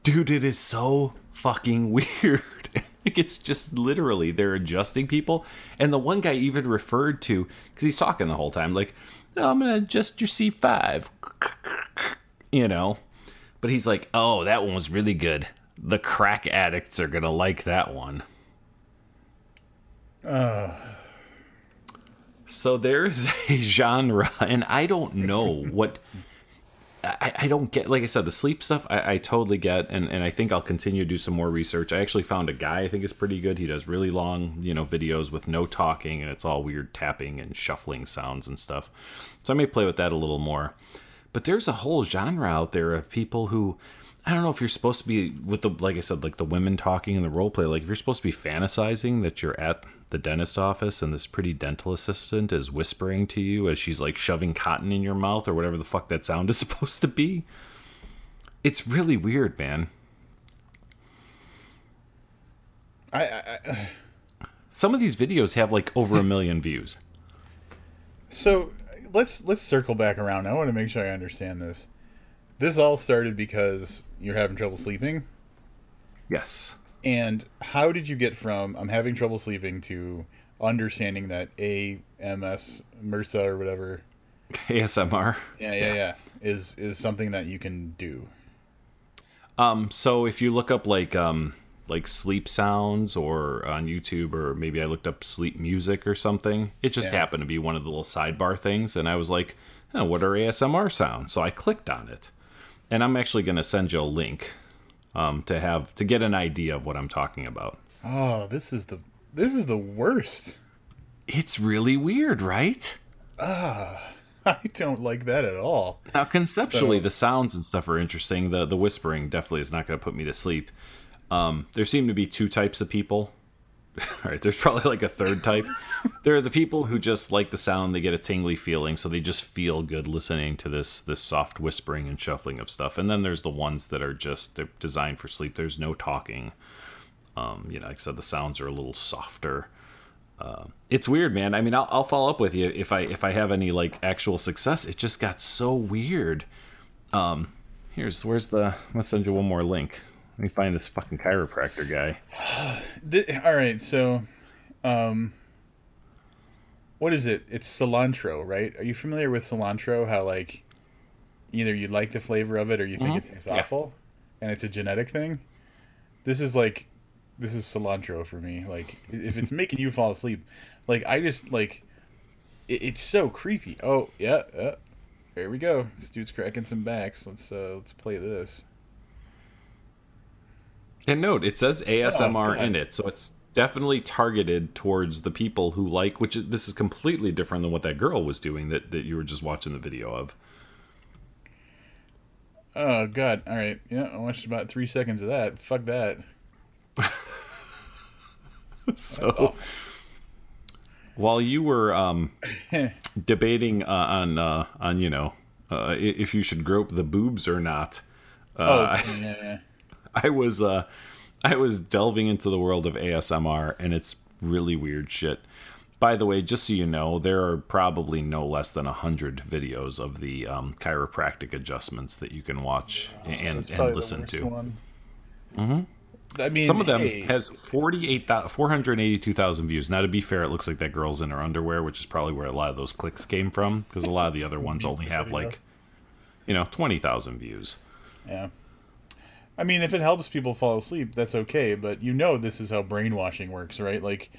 Dude, it is so fucking (laughs) weird. like it's just literally they're adjusting people, and the one guy even referred to because he's talking the whole time, like, "Oh, "I'm gonna adjust your C5. (laughs) you know. But he's like, "Oh, that one was really good. The crack addicts are gonna like that one." So there's (laughs) a genre, and I don't know what. I, I don't get like I said the sleep stuff I, I totally get and, and I think I'll continue to do some more research. I actually found a guy I think is pretty good. He does really long, you know, videos with no talking and it's all weird tapping and shuffling sounds and stuff. So I may play with that a little more. But there's a whole genre out there of people who I don't know if you're supposed to be with the like I said, like the women talking in the role play. Like if you're supposed to be fantasizing that you're at the dentist office and this pretty dental assistant is whispering to you as she's like shoving cotton in your mouth or whatever the fuck that sound is (laughs) supposed to be. It's really weird, man. I, I, I Some of these videos have like over a (laughs) million views. so let's let's circle back around. I want to make sure I understand this. This all started because you're having trouble sleeping. Yes. And how did you get from I'm having trouble sleeping to understanding that AMS MRSA or whatever ASMR. yeah, yeah, yeah, is is something that you can do. Um, so if you look up like um like sleep sounds or on YouTube or maybe I looked up sleep music or something, it just Yeah. happened to be one of the little sidebar things, and I was like, oh, what are ASMR sounds? So I clicked on it, and I'm actually going to send you a link um, to have to get an idea of what I'm talking about. Oh, this is the this is the worst. It's really weird, right? Ah, (laughs) I don't like that at all. Now, conceptually, So- the sounds and stuff are interesting. The the whispering definitely is not going to put me to sleep. Um, there seem to be two types of people. (laughs) All right, there's probably like a third type. there are the people who just like the sound; they get a tingly feeling, so they just feel good listening to this this soft whispering and shuffling of stuff. And then there's the ones that are just they're designed for sleep. There's no talking. Um, you know, like I said, the sounds are a little softer it's weird man i mean I'll, I'll follow up with you if i if i have any like actual success it just got so weird um here's where's the i'm gonna send you one more link let me find this fucking chiropractor guy (sighs) all right, so, um, what is it? It's cilantro, right? Are you familiar with cilantro? How like either you like the flavor of it or you think it tastes Mm-hmm. Yeah. awful, and it's a genetic thing. This is like, this is cilantro for me. Like, if it's (laughs) making you fall asleep, like I just like, it, it's so creepy. Oh yeah, yeah. There we go. This dude's cracking some backs. Let's uh let's play this. And note it says asmr God. in it so it's definitely targeted towards the people who like which is this is completely different than what that girl was doing that that you were just watching the video of Oh god. All right. Yeah, I watched about three seconds of that. Fuck that. (laughs) so while you were um, (laughs) debating uh, on uh, on you know uh, if you should grope the boobs or not, Oh, uh, yeah, yeah. (laughs) I was uh, I was delving into the world of ASMR and it's really weird shit. By the way, just so you know, there are probably no less than a hundred videos of the um, chiropractic adjustments that you can watch and, and listen to. Mm-hmm. I mean, Some of them hey, has 48,000 482,000 views. Now, to be fair, it looks like that girl's in her underwear, which is probably where a lot of those clicks came from, because a lot of the other ones only have (laughs) like, you know, 20,000 views. yeah. I mean, if it helps people fall asleep, that's okay. But you know, this is how brainwashing works, right? Like,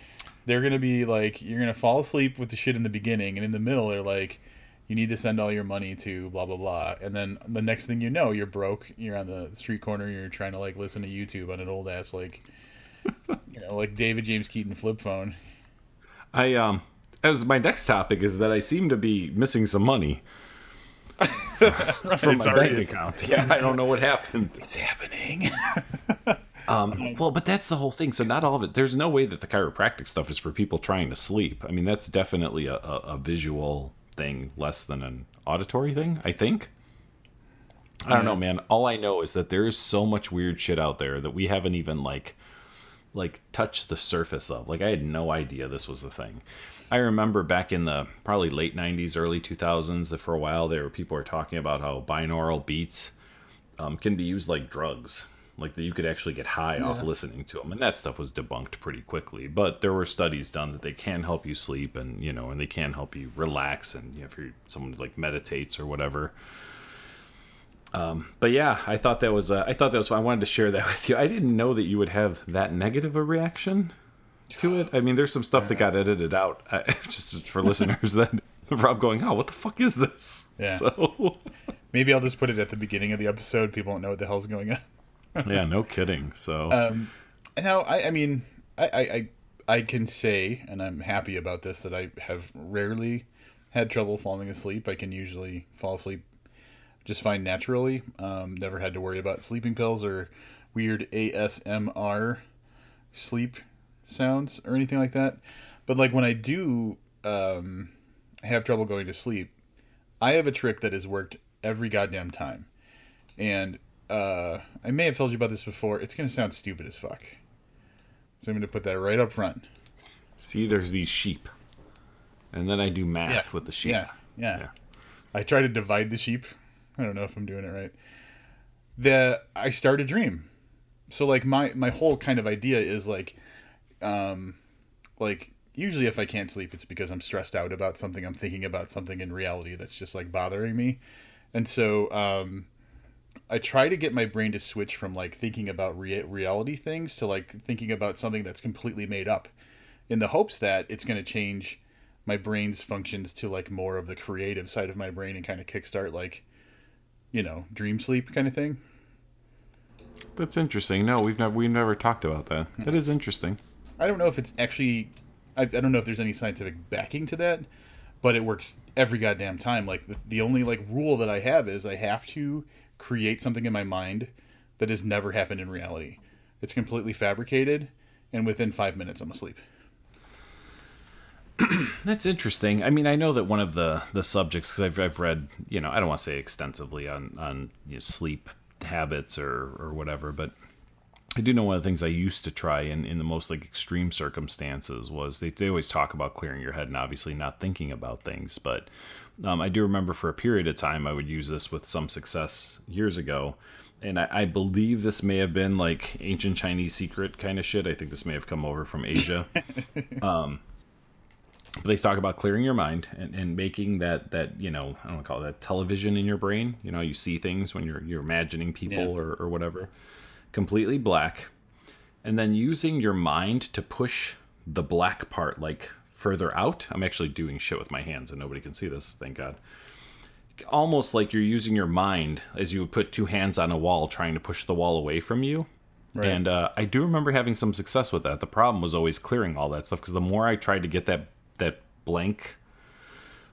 they're gonna be like, you're gonna fall asleep with the shit in the beginning, and in the middle, they're like, you need to send all your money to blah blah blah, and then the next thing you know, you're broke. You're on the street corner. You're trying to like listen to YouTube on an old ass like, (laughs) you know, like David James Keaton flip phone. I, um, as my next topic is that I seem to be missing some money from It's my bank it's- account. (laughs) Yeah, I don't know what happened. It's happening. (laughs) Um, well, but that's the whole thing. So not all of it. There's no way that the chiropractic stuff is for people trying to sleep. I mean, that's definitely a, a, a visual thing less than an auditory thing. I think. I don't know, man. All I know is that there is so much weird shit out there that we haven't even like like touched the surface of. Like I had no idea this was the thing. I remember back in the probably late 90s, early 2000s that for a while there were people were talking about how binaural beats um, can be used like drugs. Like that you could actually get high off listening to them, and that stuff was debunked pretty quickly. But there were studies done that they can help you sleep, and you know, and they can help you relax, and you know, if you're someone who, like meditates or whatever. Um, but yeah, I thought that was uh, I thought that was. I wanted to share that (laughs) with you. I didn't know that you would have that negative a reaction to it. I mean, there's some stuff that got edited out uh, (laughs) just for listeners that (laughs) Rob going, "Oh, what the fuck is this?" Yeah. So (laughs) Maybe I'll just put it at the beginning of the episode. People won't know what the hell's going on. yeah, no kidding. So Um, now, I, I mean, I, I, I, I can say, and I'm happy about this, that I have rarely had trouble falling asleep. I can usually fall asleep just fine naturally. Um, never had to worry about sleeping pills or weird ASMR sleep sounds or anything like that. But like when I do um, have trouble going to sleep, I have a trick that has worked every goddamn time. And uh, I may have told you about this before. It's going to sound stupid as fuck. So I'm going to put that right up front. See, there's these sheep. And then I do math Yeah. with the sheep. Yeah, yeah, Yeah. I try to divide the sheep. I don't know if I'm doing it right. The I start a dream. So like my my whole kind of idea is like um like usually if I can't sleep it's because I'm stressed out about something, I'm thinking about something in reality that's just like bothering me. And so um I try to get my brain to switch from like thinking about rea- reality things to like thinking about something that's completely made up in the hopes that it's going to change my brain's functions to like more of the creative side of my brain and kind of kickstart like you know dream sleep kind of thing That's interesting. No, we've never we've never talked about that. That is interesting. I don't know if it's actually I, I don't know if there's any scientific backing to that but it works every goddamn time. Like the, the only like rule that i have is i have to create something in my mind that has never happened in reality. It's completely fabricated and within five minutes i'm asleep. (clears throat) That's interesting. I mean, I know that one of the the subjects because I've I've read, you know, I don't want to say extensively on on you know, sleep habits or or whatever, but I do know one of the things I used to try in in the most like extreme circumstances was they they always talk about clearing your head and obviously not thinking about things, but um, I do remember for a period of time I would use this with some success years ago. And I, I believe this may have been like ancient Chinese secret kind of shit. I think this may have come over from Asia. But (laughs) they talk about clearing your mind and, and making that that you know I don't want to call it that television in your brain. You know, you see things when you're you're imagining people Yeah. or, or whatever, completely black, and then using your mind to push the black part like further out. I'm actually doing shit with my hands and nobody can see this, thank God. Almost like you're using your mind as you would put two hands on a wall trying to push the wall away from you. Right. And uh, I do remember having some success with that. The problem was always clearing all that stuff because the more I tried to get that that blank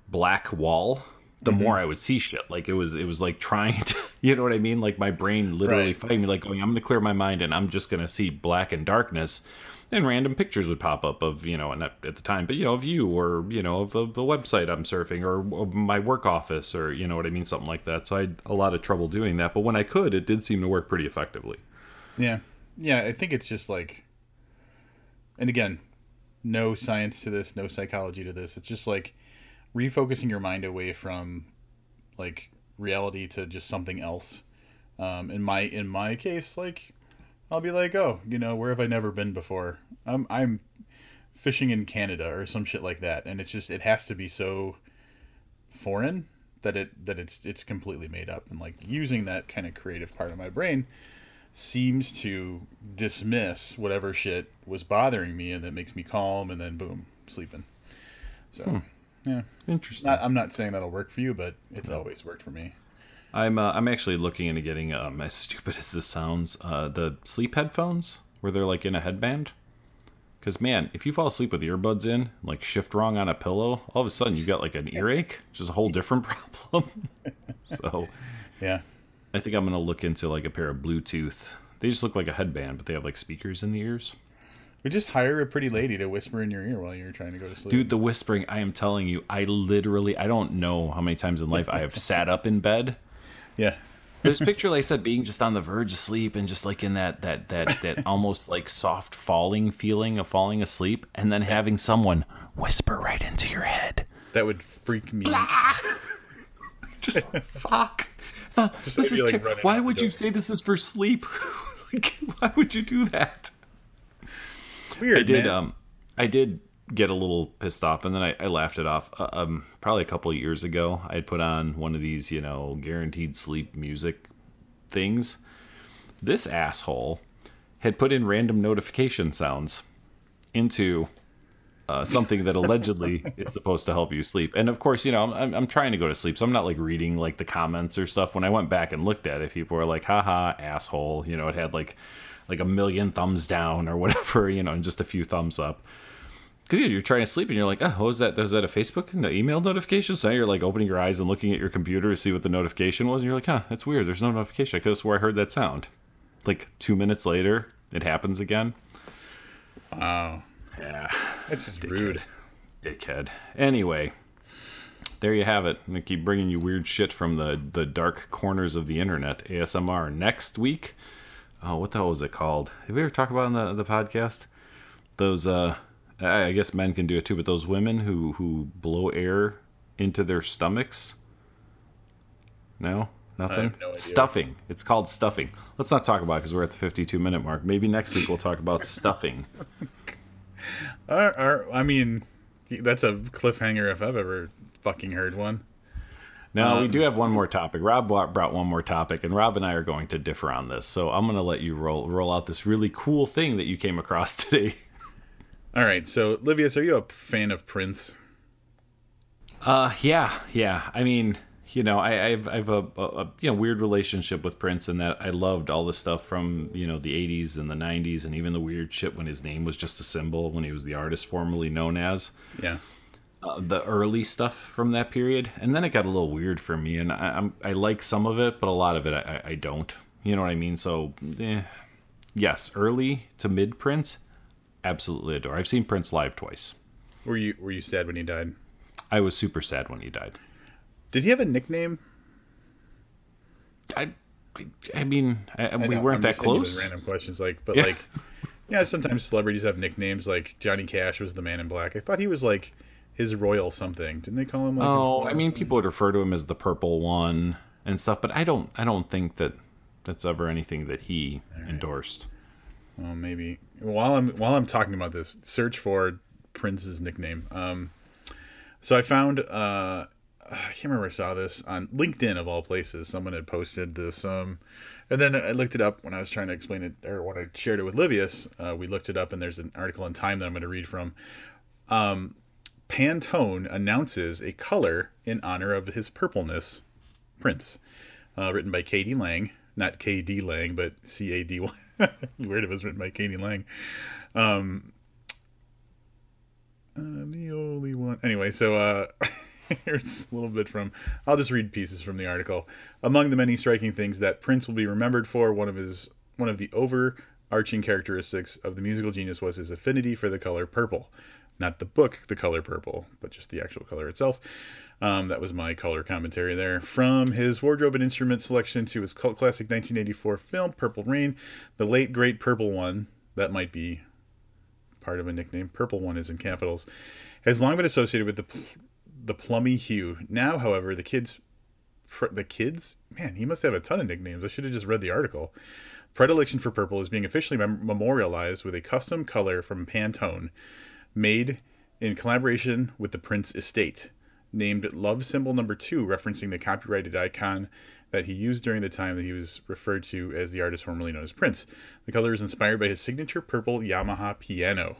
black wall, the Mm-hmm. more I would see shit. Like it was it was like trying to, (laughs) you know what I mean? Like my brain literally Right. fighting me, like going, I'm going to clear my mind and I'm just going to see black and darkness. And random pictures would pop up of you know, and at the time, but you know, of you or you know, of the, the website I'm surfing or of my work office or you know what I mean, something like that. So I had a lot of trouble doing that, but when I could, it did seem to work pretty effectively. Yeah. Yeah, I think it's just like and again, no science to this, no psychology to this. It's just like refocusing your mind away from like reality to just something else. Um, in my in my case, like I'll be like, oh, you know, where have I never been before? I'm I'm fishing in Canada or some shit like that, and it's just it has to be so foreign that it that it's it's completely made up, and like using that kind of creative part of my brain seems to dismiss whatever shit was bothering me, and that makes me calm, and then boom, sleeping. So, yeah, Interesting. not, I'm not saying that'll work for you, but it's always worked for me. I'm uh, I'm actually looking into getting um (laughs) as stupid as this sounds uh the sleep headphones where they're like in a headband. Cause man, if you fall asleep with earbuds in, like shift wrong on a pillow, all of a sudden you got like an earache, which is a whole different (laughs) problem. so Yeah, I think I'm gonna look into like a pair of Bluetooth. They just look like a headband, but they have like speakers in the ears. We just hire a pretty lady to whisper in your ear while you're trying to go to sleep. Dude, the whispering, I am telling you, I literally I don't know how many times in life I have sat up in bed (laughs) yeah, This picture, like I said, being just on the verge of sleep and just like in that that that that (laughs) almost like soft falling feeling of falling asleep, and then having someone whisper right into your head. that would freak me. (laughs) Just fuck. Thought, this is like, ter- why would you say this is for sleep? like, why would you do that? Weird. I did. man. Um, I did get a little pissed off, and then I, I laughed it off. Uh, um, probably a couple of years ago, I had put on one of these, you know, guaranteed sleep music things. This asshole had put in random notification sounds into uh, something that allegedly (laughs) is supposed to help you sleep. And of course, you know, I'm, I'm trying to go to sleep, so I'm not like reading like the comments or stuff. When I went back and looked at it, people were like, haha, asshole. You know, it had like like a million thumbs down or whatever, (laughs) you know, and just a few thumbs up. Cause you're trying to sleep and you're like, oh, what was that? Was that a Facebook no, email notification? So now you're like opening your eyes and looking at your computer to see what the notification was, and you're like, huh, that's weird. There's no notification. I could have swore I heard that sound. Like two minutes later, it happens again. Wow. Yeah, That's just Dickhead. rude. dickhead. Anyway, there you have it. I'm gonna keep bringing you weird shit from the the dark corners of the internet. ASMR next week. Oh, what the hell was it called? Have we ever talked about it on the the podcast? Those uh, I I guess men can do it too, but those women who who blow air into their stomachs. No, nothing. no stuffing. It's called stuffing. Let's not talk about it because we're at the 52 minute mark. Maybe next week we'll talk about stuffing. (laughs) Our, our, I mean, that's a cliffhanger if I've ever fucking heard one. Now we Um, do have one more topic. Rob brought brought one more topic, and Rob and I are going to differ on this. So I'm going to let you roll roll out this really cool thing that you came across (laughs) today. All right, so Livius, are you a fan of Prince? Uh, yeah, yeah. I mean, you know, I, I've I've a, a, a you know weird relationship with Prince in that I loved all the stuff from you know the '80s and the '90s, and even the weird shit when his name was just a symbol when he was the artist formerly known as. Yeah. Uh, the early stuff from that period, and then it got a little weird for me. And I, I'm I like some of it, but a lot of it I, I- don't. You know what I mean? So, eh. yes, early to mid Prince, absolutely adore. I've seen Prince live twice. Were you were you sad when he died? I was super sad when he died. Did he have a nickname? I, I, mean, I, I we know, weren't I'm that just thinking of close. Random questions, like, but Yeah. like, yeah, sometimes celebrities have nicknames. Like Johnny Cash was the Man in Black. I thought he was like his royal something. Didn't they call him? Like Oh, I mean, people would refer to him as the purple one and stuff, but I don't. I don't think that that's ever anything that he endorsed. Well, maybe while I'm while I'm talking about this, search for Prince's nickname. Um, so I found uh, I can't remember I saw this on LinkedIn of all places. Someone had posted this, um, and then I looked it up when I was trying to explain it, or when I shared it with Livius. Uh, we looked it up, and there's an article in Time that I'm going to read from. Um, Pantone announces a color in honor of his purpleness, Prince, uh, written by Cady Lang, not K.D. Lang, but C A D Y. (laughs) Weird it was written by Cady Lang. Um, I'm the only one. Anyway, so uh, (laughs) here's a little bit from. I'll just read pieces from the article. Among the many striking things that Prince will be remembered for, one of his one of the overarching characteristics of the musical genius was his affinity for the color purple. Not the book, The Color Purple, but just the actual color itself. Um, that was my color commentary there. From his wardrobe and instrument selection to his cult classic 1984 film, Purple Rain, the late great Purple One, that might be part of a nickname, Purple One is in capitals, has long been associated with the pl- the plummy hue. Now, however, the kids, the kids, man, he must have a ton of nicknames. I should have just read the article. Predilection for purple is being officially mem- memorialized with a custom color from Pantone, made in collaboration with the Prince Estate, named Love Symbol Number Two, referencing the copyrighted icon that he used during the time that he was referred to as the artist formerly known as Prince. The color is inspired by his signature purple Yamaha piano.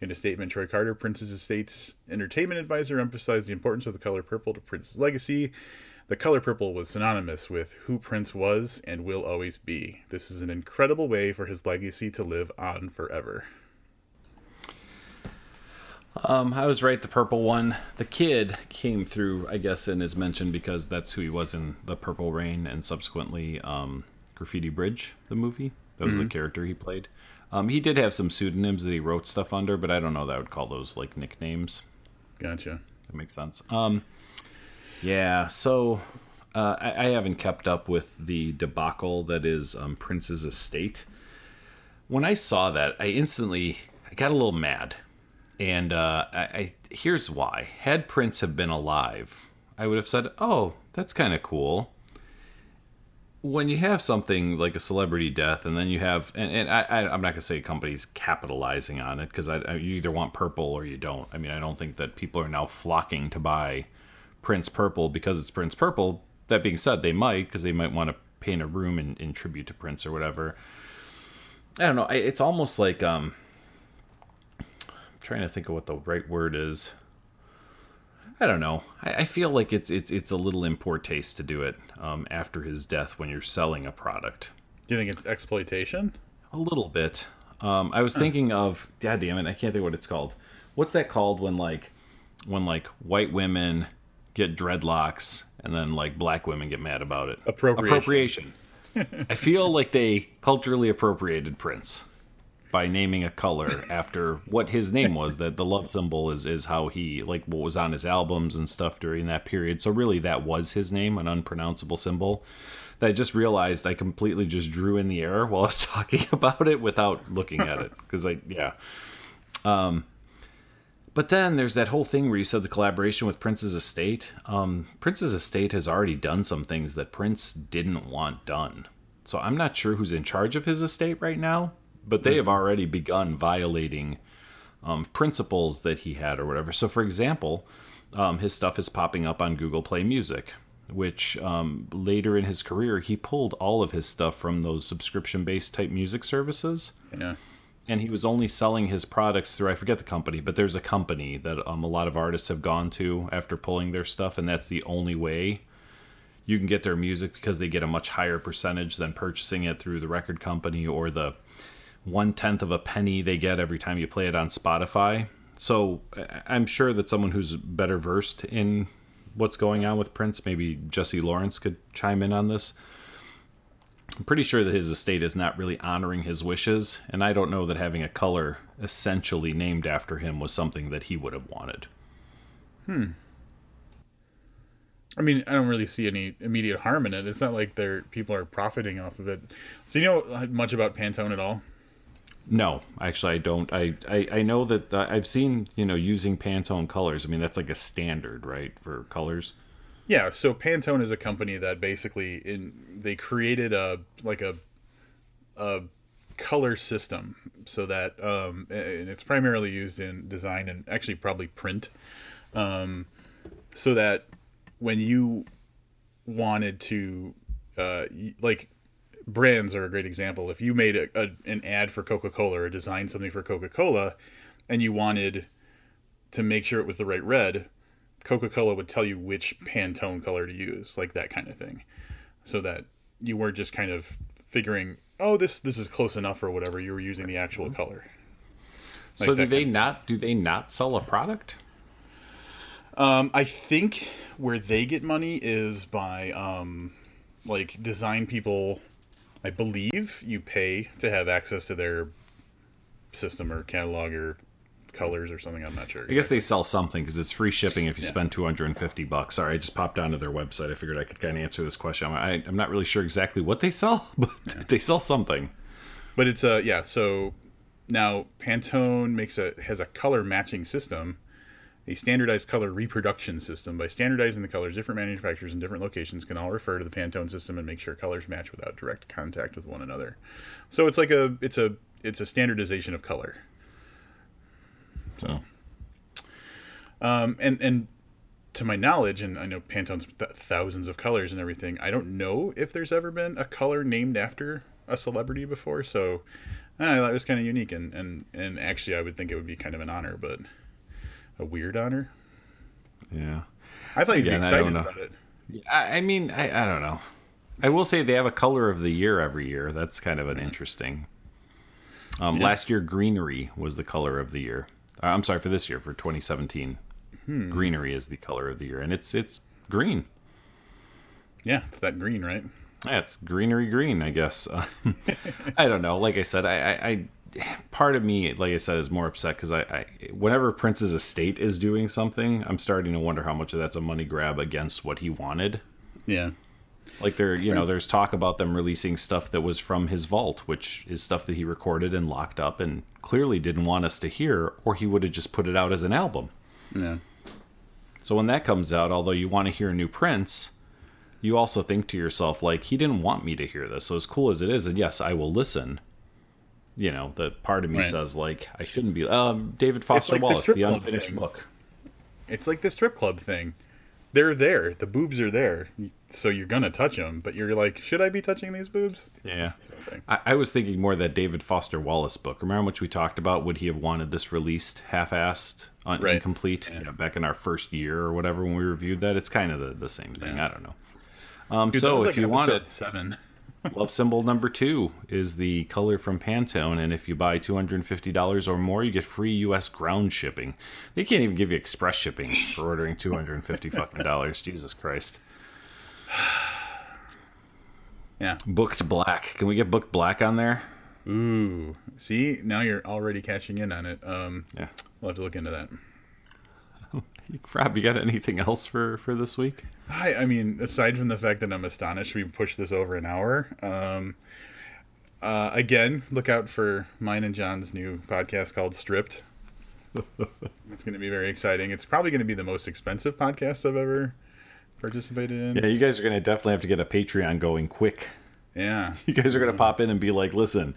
In a statement, Troy Carter, Prince's estate's entertainment advisor, emphasized the importance of the color purple to Prince's legacy. The color purple was synonymous with who Prince was and will always be. This is an incredible way for his legacy to live on forever. Um, I was right. The purple one. The kid came through, I guess, and is mentioned because that's who he was in the Purple Rain and subsequently um, Graffiti Bridge, the movie. That was the character he played. Um, he did have some pseudonyms that he wrote stuff under, but I don't know that I would call those like nicknames. Gotcha. That makes sense. Um, yeah. So uh, I, I haven't kept up with the debacle that is um, Prince's estate. When I saw that, I instantly I got a little mad, and uh, I, I here's why. Had Prince have been alive, I would have said, "Oh, that's kind of cool." When you have something like a celebrity death, and then you have, and, and I, I'm not gonna say companies capitalizing on it because I, I, you either want purple or you don't. I mean, I don't think that people are now flocking to buy Prince Purple because it's Prince Purple. That being said, they might because they might want to paint a room in, in tribute to Prince or whatever. I don't know. It's almost like um, trying to think of what the right word is. I don't know. I, I feel like it's it's it's a little in poor taste to do it um, after his death when you're selling a product. Do you think it's exploitation? A little bit. Um, I was thinking of, God damn it, I can't think what it's called. what's that called when like when like white women get dreadlocks and then like black women get mad about it. Appropriation. Appropriation. (laughs) I feel like they culturally appropriated Prince by naming a color after what his name was. That the love symbol is is how he like what was on his albums and stuff during that period. So really, that was his name, an unpronounceable symbol. That I just realized I completely just drew in the air while I was (laughs) talking about it without looking at it because I yeah. Um, but then there's that whole thing where you said the collaboration with Prince's estate. Um, Prince's estate has already done some things that Prince didn't want done. So I'm not sure who's in charge of his estate right now, but they have already begun violating um, principles that he had or whatever. So, for example, um, his stuff is popping up on Google Play Music, which um, later in his career he pulled all of his stuff from those subscription-based type music services Yeah. and he was only selling his products through I forget the company, but there's a company that um, a lot of artists have gone to after pulling their stuff, and that's the only way you can get their music because they get a much higher percentage than purchasing it through the record company or the one tenth of a penny they get every time you play it on Spotify. So I'm sure that someone who's better versed in what's going on with Prince, maybe Jesse Lawrence could chime in on this. I'm pretty sure that his estate is not really honoring his wishes, and I don't know that having a color essentially named after him was something that he would have wanted. Hmm. I mean, I don't really see any immediate harm in it. It's not like they're people are profiting off of it. So you know much about Pantone at all? No, actually, I don't. I I, I know that uh, I've seen you know using Pantone colors. I mean, that's like a standard, right, for colors. Yeah, so Pantone is a company that basically in they created a like a a color system so that um and it's primarily used in design and actually probably print um so that when you wanted to uh like brands are a great example if you made a, a an ad for Coca-Cola or designed something for Coca-Cola and you wanted to make sure it was the right red Coca-Cola would tell you which Pantone color to use, like that kind of thing, so that you weren't just kind of figuring, oh, this this is close enough or whatever. You were using the actual color. so do they not do they not sell a product? Um, I think where they get money is by um, like design people. I believe you pay to have access to their system or catalog or colors or something. I'm not sure. I guess they sell something because it's free shipping if you Yeah. spend 250 bucks. Sorry, I just popped onto their website. I figured I could kind of answer this question. I, I'm not really sure exactly what they sell, (laughs) but they sell something. But it's a yeah. So now Pantone makes a has a color matching system, a standardized color reproduction system. By standardizing the colors, different manufacturers in different locations can all refer to the Pantone system and make sure colors match without direct contact with one another. So it's like a it's a it's a standardization of color. So, um, and and to my knowledge, and I know Pantone's th- thousands of colors and everything. I don't know if there's ever been a color named after a celebrity before. So I don't know, that was kind of unique, and, and and actually, I would think it would be kind of an honor, but a weird honor. Yeah. I thought you'd be excited about it. I, I mean, I, I don't know. I will say they have a color of the year every year. That's kind of an interesting. Um, Last year, greenery was the color of the year. Uh, I'm sorry for this year for 2017. Greenery is the color of the year, and it's it's green. Yeah, it's that green, right? Yeah, it's greenery green, I guess. (laughs) I don't know. Like I said, I, I part of me, like I said, is more upset because I, I, whenever Prince's estate is doing something, I'm starting to wonder how much of that's a money grab against what he wanted. Yeah. Like there, you know, there's talk about them releasing stuff that was from his vault, which is stuff that he recorded and locked up, and clearly didn't want us to hear, or he would have just put it out as an album. Yeah. So when that comes out, although you want to hear new Prince, you also think to yourself, like, he didn't want me to hear this. So as cool as it is, and yes, I will listen. You know, the part of me Right. says like I shouldn't be. Um, David Foster like Wallace, strip the unfinished book. It's like the strip club thing. They're there. The boobs are there. So you're to touch them, but you're like, should I be touching these boobs? Yeah. The. I, I was thinking more that David Foster Wallace book. Remember how much we talked about? Would he have wanted this released half-assed, un- Right. incomplete? Yeah. back in our first year or whatever when we reviewed that. It's kind of the, the same thing. I don't know. Um, Dude, so was if like you wanted, seven. Love symbol number two is the color from Pantone, and if you buy $250 or more, you get free U.S. ground shipping. They can't even give you express shipping for ordering 250 fucking dollars. Jesus Christ. (sighs) Yeah. Booked black. Can we get booked black on there? Ooh. See, now you're already catching in on it. Um, Yeah. we'll have to look into that. (laughs) Rob, you got anything else for for this week? I, I mean, aside from the fact that I'm astonished we pushed this over an hour. Um, uh, again, look out for mine and John's new podcast called Stripped. (laughs) it's going to be very exciting. It's probably going to be the most expensive podcast I've ever participated in. Yeah, you guys are gonna definitely have to get a Patreon going quick. Yeah. (laughs) You guys are gonna pop in and be like, "Listen,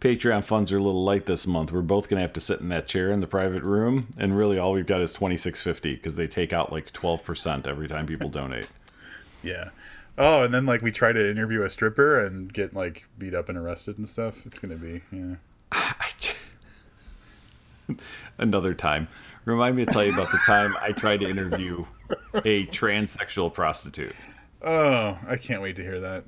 Patreon funds are a little light this month. We're both gonna have to sit in that chair in the private room, and really all we've got is twenty six fifty because they take out like twelve percent every time people donate." (laughs) Yeah. Oh, and then like we try to interview a stripper and get like beat up and arrested and stuff. It's going to be, yeah. (sighs) (laughs) Another time. Remind me to tell you about the time I tried to interview a (laughs) transsexual prostitute. Oh, I can't wait to hear that.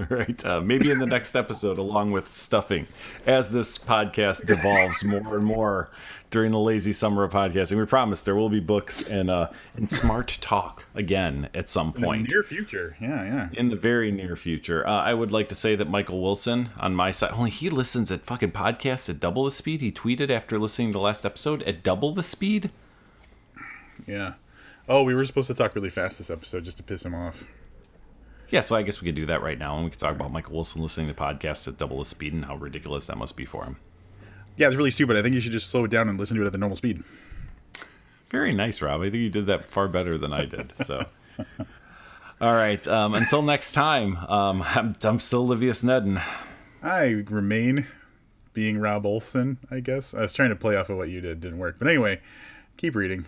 (laughs) Right. Uh, maybe in the next episode, along with stuffing, as this podcast devolves more and more during the lazy summer of podcasting. We promise there will be books and uh, and smart talk again at some point Near future. Yeah, yeah. in the very near future. Uh, I would like to say that Michael Wilson on my side, only he listens at fucking podcasts at double the speed. He tweeted after listening to the last episode at double the speed. Yeah. Oh, we were supposed to talk really fast this episode just to piss him off. Yeah, so I guess we could do that right now, and we could talk about Michael Wilson listening to podcasts at double the speed and how ridiculous that must be for him. Yeah, it's really stupid. I think you should just slow it down and listen to it at the normal speed. Very nice, Rob. I think you did that far better than I did. So, (laughs) all right. Um, until next time, um, I'm, I'm still Livius Nedden. I remain being Rob Olson, I guess. I was trying to play off of what you did, didn't work. But anyway, keep reading.